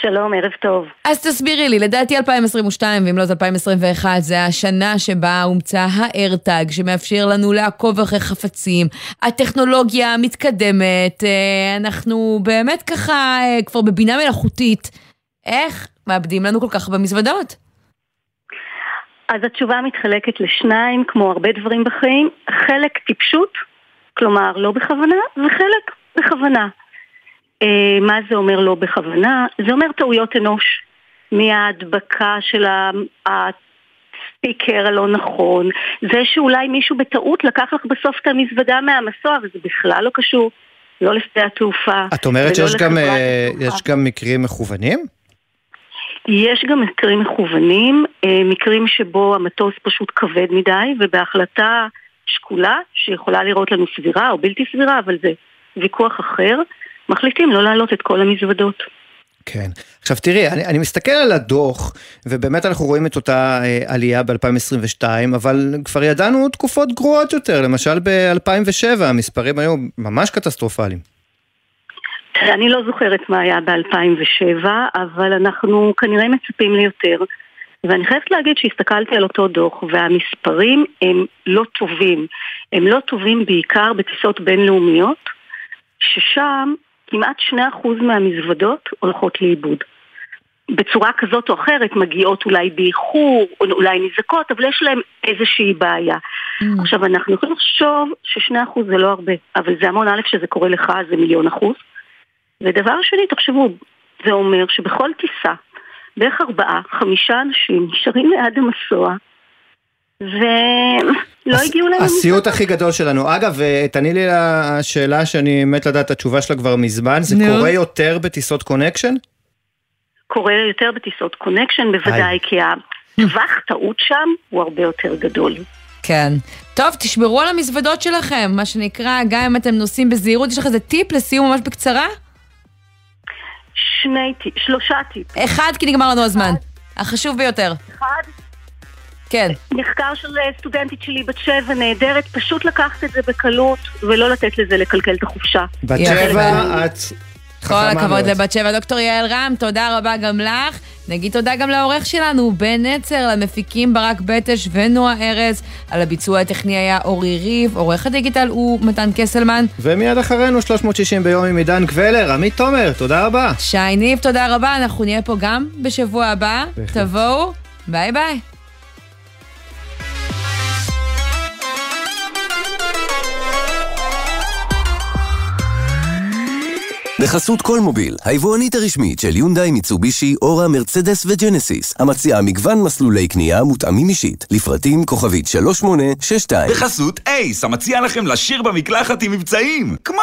שלום, ערב טוב. אז תסבירי לי, לדעתי 2022, ואם לא זה 2021, זה השנה שבה הומצא האיירטאג, שמאפשר לנו לעקוב אחרי חפצים. הטכנולוגיה מתקדמת, אה, אנחנו באמת ככה אה, כבר בבינה מלאכותית. איך מאבדים לנו כל כך במזוודות? אז התשובה מתחלקת לשניים, כמו הרבה דברים בחיים. חלק טיפשות, כלומר לא בכוונה, וחלק בכוונה. אה, מה זה אומר לא בכוונה? זה אומר טעויות אנוש. מההדבקה של הספיקר הלא נכון, זה שאולי מישהו בטעות לקח לך בסוף את המזוודה מהמסוע, וזה בכלל לא קשור, לא לשדה התעופה. את אומרת שיש גם, אה. יש גם מקרים מכוונים? יש גם מקרים מכוונים, אה, מקרים שבו המטוס פשוט כבד מדי, ובהחלטה שקולה, שיכולה לראות לנו סבירה או בלתי סבירה, אבל זה ויכוח אחר, מחליטים לא להעלות את כל המזוודות. כן. עכשיו תראי, אני, אני מסתכל על הדוח, ובאמת אנחנו רואים את אותה אה, עלייה ב-2022, אבל כבר ידענו תקופות גרועות יותר, למשל ב-2007 המספרים היו ממש קטסטרופליים. אני לא זוכרת מה היה ב-2007, אבל אנחנו כנראה מצפים ליותר. ואני חייבת להגיד שהסתכלתי על אותו דוח, והמספרים הם לא טובים. הם לא טובים בעיקר בטיסות בינלאומיות, ששם כמעט 2% מהמזוודות הולכות לאיבוד. בצורה כזאת או אחרת, מגיעות אולי באיחור, או אולי נזקות, אבל יש להם איזושהי בעיה. עכשיו, אנחנו יכולים לחשוב ש-2% זה לא הרבה, אבל זה המון א' שזה קורה לך, זה מיליון אחוז. ודבר שני, תחשבו, זה אומר שבכל טיסה, בערך ארבעה, חמישה אנשים נשארים ליד המסוע, ולא הגיעו להם... הסיוט הכי גדול שלנו. אגב, אה, תעני לי לשאלה שאני מת לדעת את התשובה שלה כבר מזמן, זה נו. קורה יותר בטיסות קונקשן? קורה יותר בטיסות קונקשן, בוודאי, כי הטווח טעות שם הוא הרבה יותר גדול. כן. טוב, תשמרו על המזוודות שלכם, מה שנקרא, גם אם אתם נוסעים בזהירות, יש לך איזה טיפ לסיום ממש בקצרה? שני טיפ, שלושה טיפ. אחד, כי נגמר לנו הזמן. החשוב ביותר. אחד, כן. מחקר של סטודנטית שלי בת שבע נהדרת, פשוט לקחת את זה בקלות ולא לתת לזה לקלקל את החופשה. בת. שבע, את כל הכבוד. לבת שבע. דוקטור יעל רם, תודה רבה גם לך. נגיד תודה גם לעורך שלנו, בן נצר, למפיקים ברק בטש ונועה ארז. על הביצוע הטכני היה אורי ריב, עורך הדיגיטל הוא מתן קסלמן. ומיד אחרינו 360 ביום עם עידן קבלר, עמית תומר, תודה רבה. שי ניב, תודה רבה, אנחנו נהיה פה גם בשבוע הבא. בהחלט. תבואו, ביי ביי. בחסות כלמוביל, היבואנית הרשמית של יונדאי, מיצובישי, אורה, מרצדס וג'נסיס, המציעה מגוון מסלולי קנייה מותאמים אישית, לפרטים כוכבית 3862. בחסות אייס, המציע לכם לשיר במקלחת עם מבצעים. כמו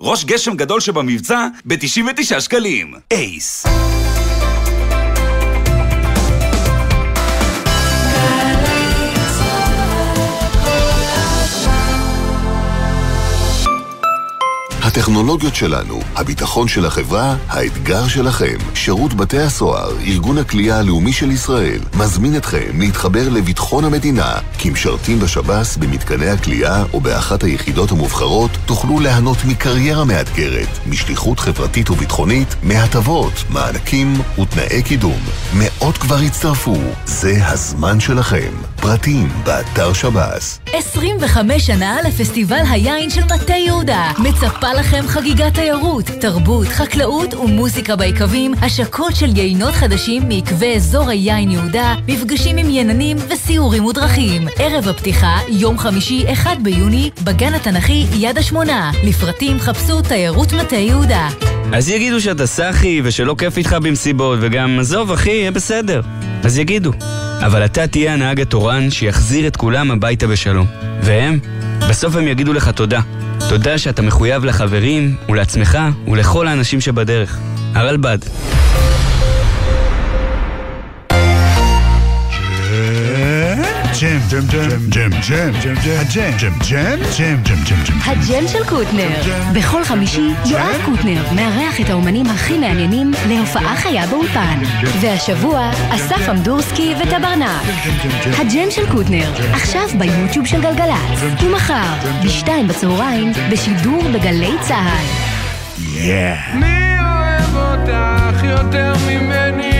ראש גשם גדול שבמבצע ב-99 שקלים. אייס. הטכנולוגיות שלנו, הביטחון של החברה, האתגר שלכם. שירות בתי הסוהר, ארגון הכלייה הלאומי של ישראל, מזמין אתכם להתחבר לביטחון המדינה. כמשרתים בשב"ס, במתקני הכלייה או באחת היחידות המובחרות, תוכלו ליהנות מקריירה מאתגרת, משליחות חברתית וביטחונית, מהטבות, מענקים ותנאי קידום. מאות כבר הצטרפו, זה הזמן שלכם. פרטים, באתר שב"ס. 25 שנה לפסטיבל היין של מטה יהודה. מצפה לכם חגיגת תיירות, תרבות, חקלאות ומוזיקה ביקבים, השקות של יינות חדשים מעקבי אזור היין יהודה, מפגשים עם יננים וסיורים ודרכים. ערב הפתיחה, יום חמישי, 1 ביוני, בגן התנ"כי יד השמונה. לפרטים חפשו תיירות מטה יהודה. אז יגידו שאתה סאחי ושלא כיף איתך במסיבות, וגם, עזוב אחי, יהיה בסדר. אז יגידו. אבל אתה תהיה הנהג התורן שיחזיר את כולם הביתה בשלום. והם? בסוף הם יגידו לך תודה. תודה שאתה מחויב לחברים, ולעצמך, ולכל האנשים שבדרך. הרלב"ד. הג'ם, ג'ם, ג'ם, ג'ם, ג'ם, ג'ם, הג'ם, ג'ם, ג'ם, ג'ם, ג'ם, ג'ם, ג'ם. הג'ם של קוטנר. בכל חמישי, יואב קוטנר מארח את האומנים הכי מעניינים להופעה חיה באולפן. והשבוע, אסף אמדורסקי וטברנק. הג'ם של קוטנר, עכשיו ביוטיוב של גלגלצ. ומחר, בשתיים בצהריים, בשידור בגלי צה"ל. יאה. מי אוהב אותך יותר ממני?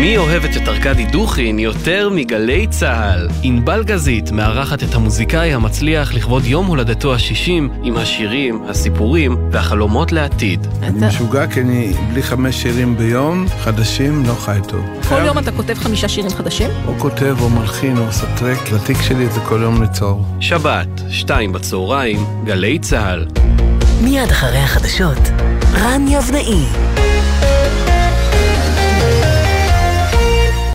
ומי אוהבת את ארכדי דוכין יותר מגלי צה"ל? ענבל גזית מארחת את המוזיקאי המצליח לכבוד יום הולדתו ה-60 עם השירים, הסיפורים והחלומות לעתיד. אני משוגע כי אני בלי חמש שירים ביום, חדשים, לא חי טוב. כל יום אתה כותב חמישה שירים חדשים? או כותב או מלחין או עושה טרק, לתיק שלי זה כל יום ליצור. שבת, שתיים בצהריים, גלי צה"ל. מיד אחרי החדשות, רן יבנאי.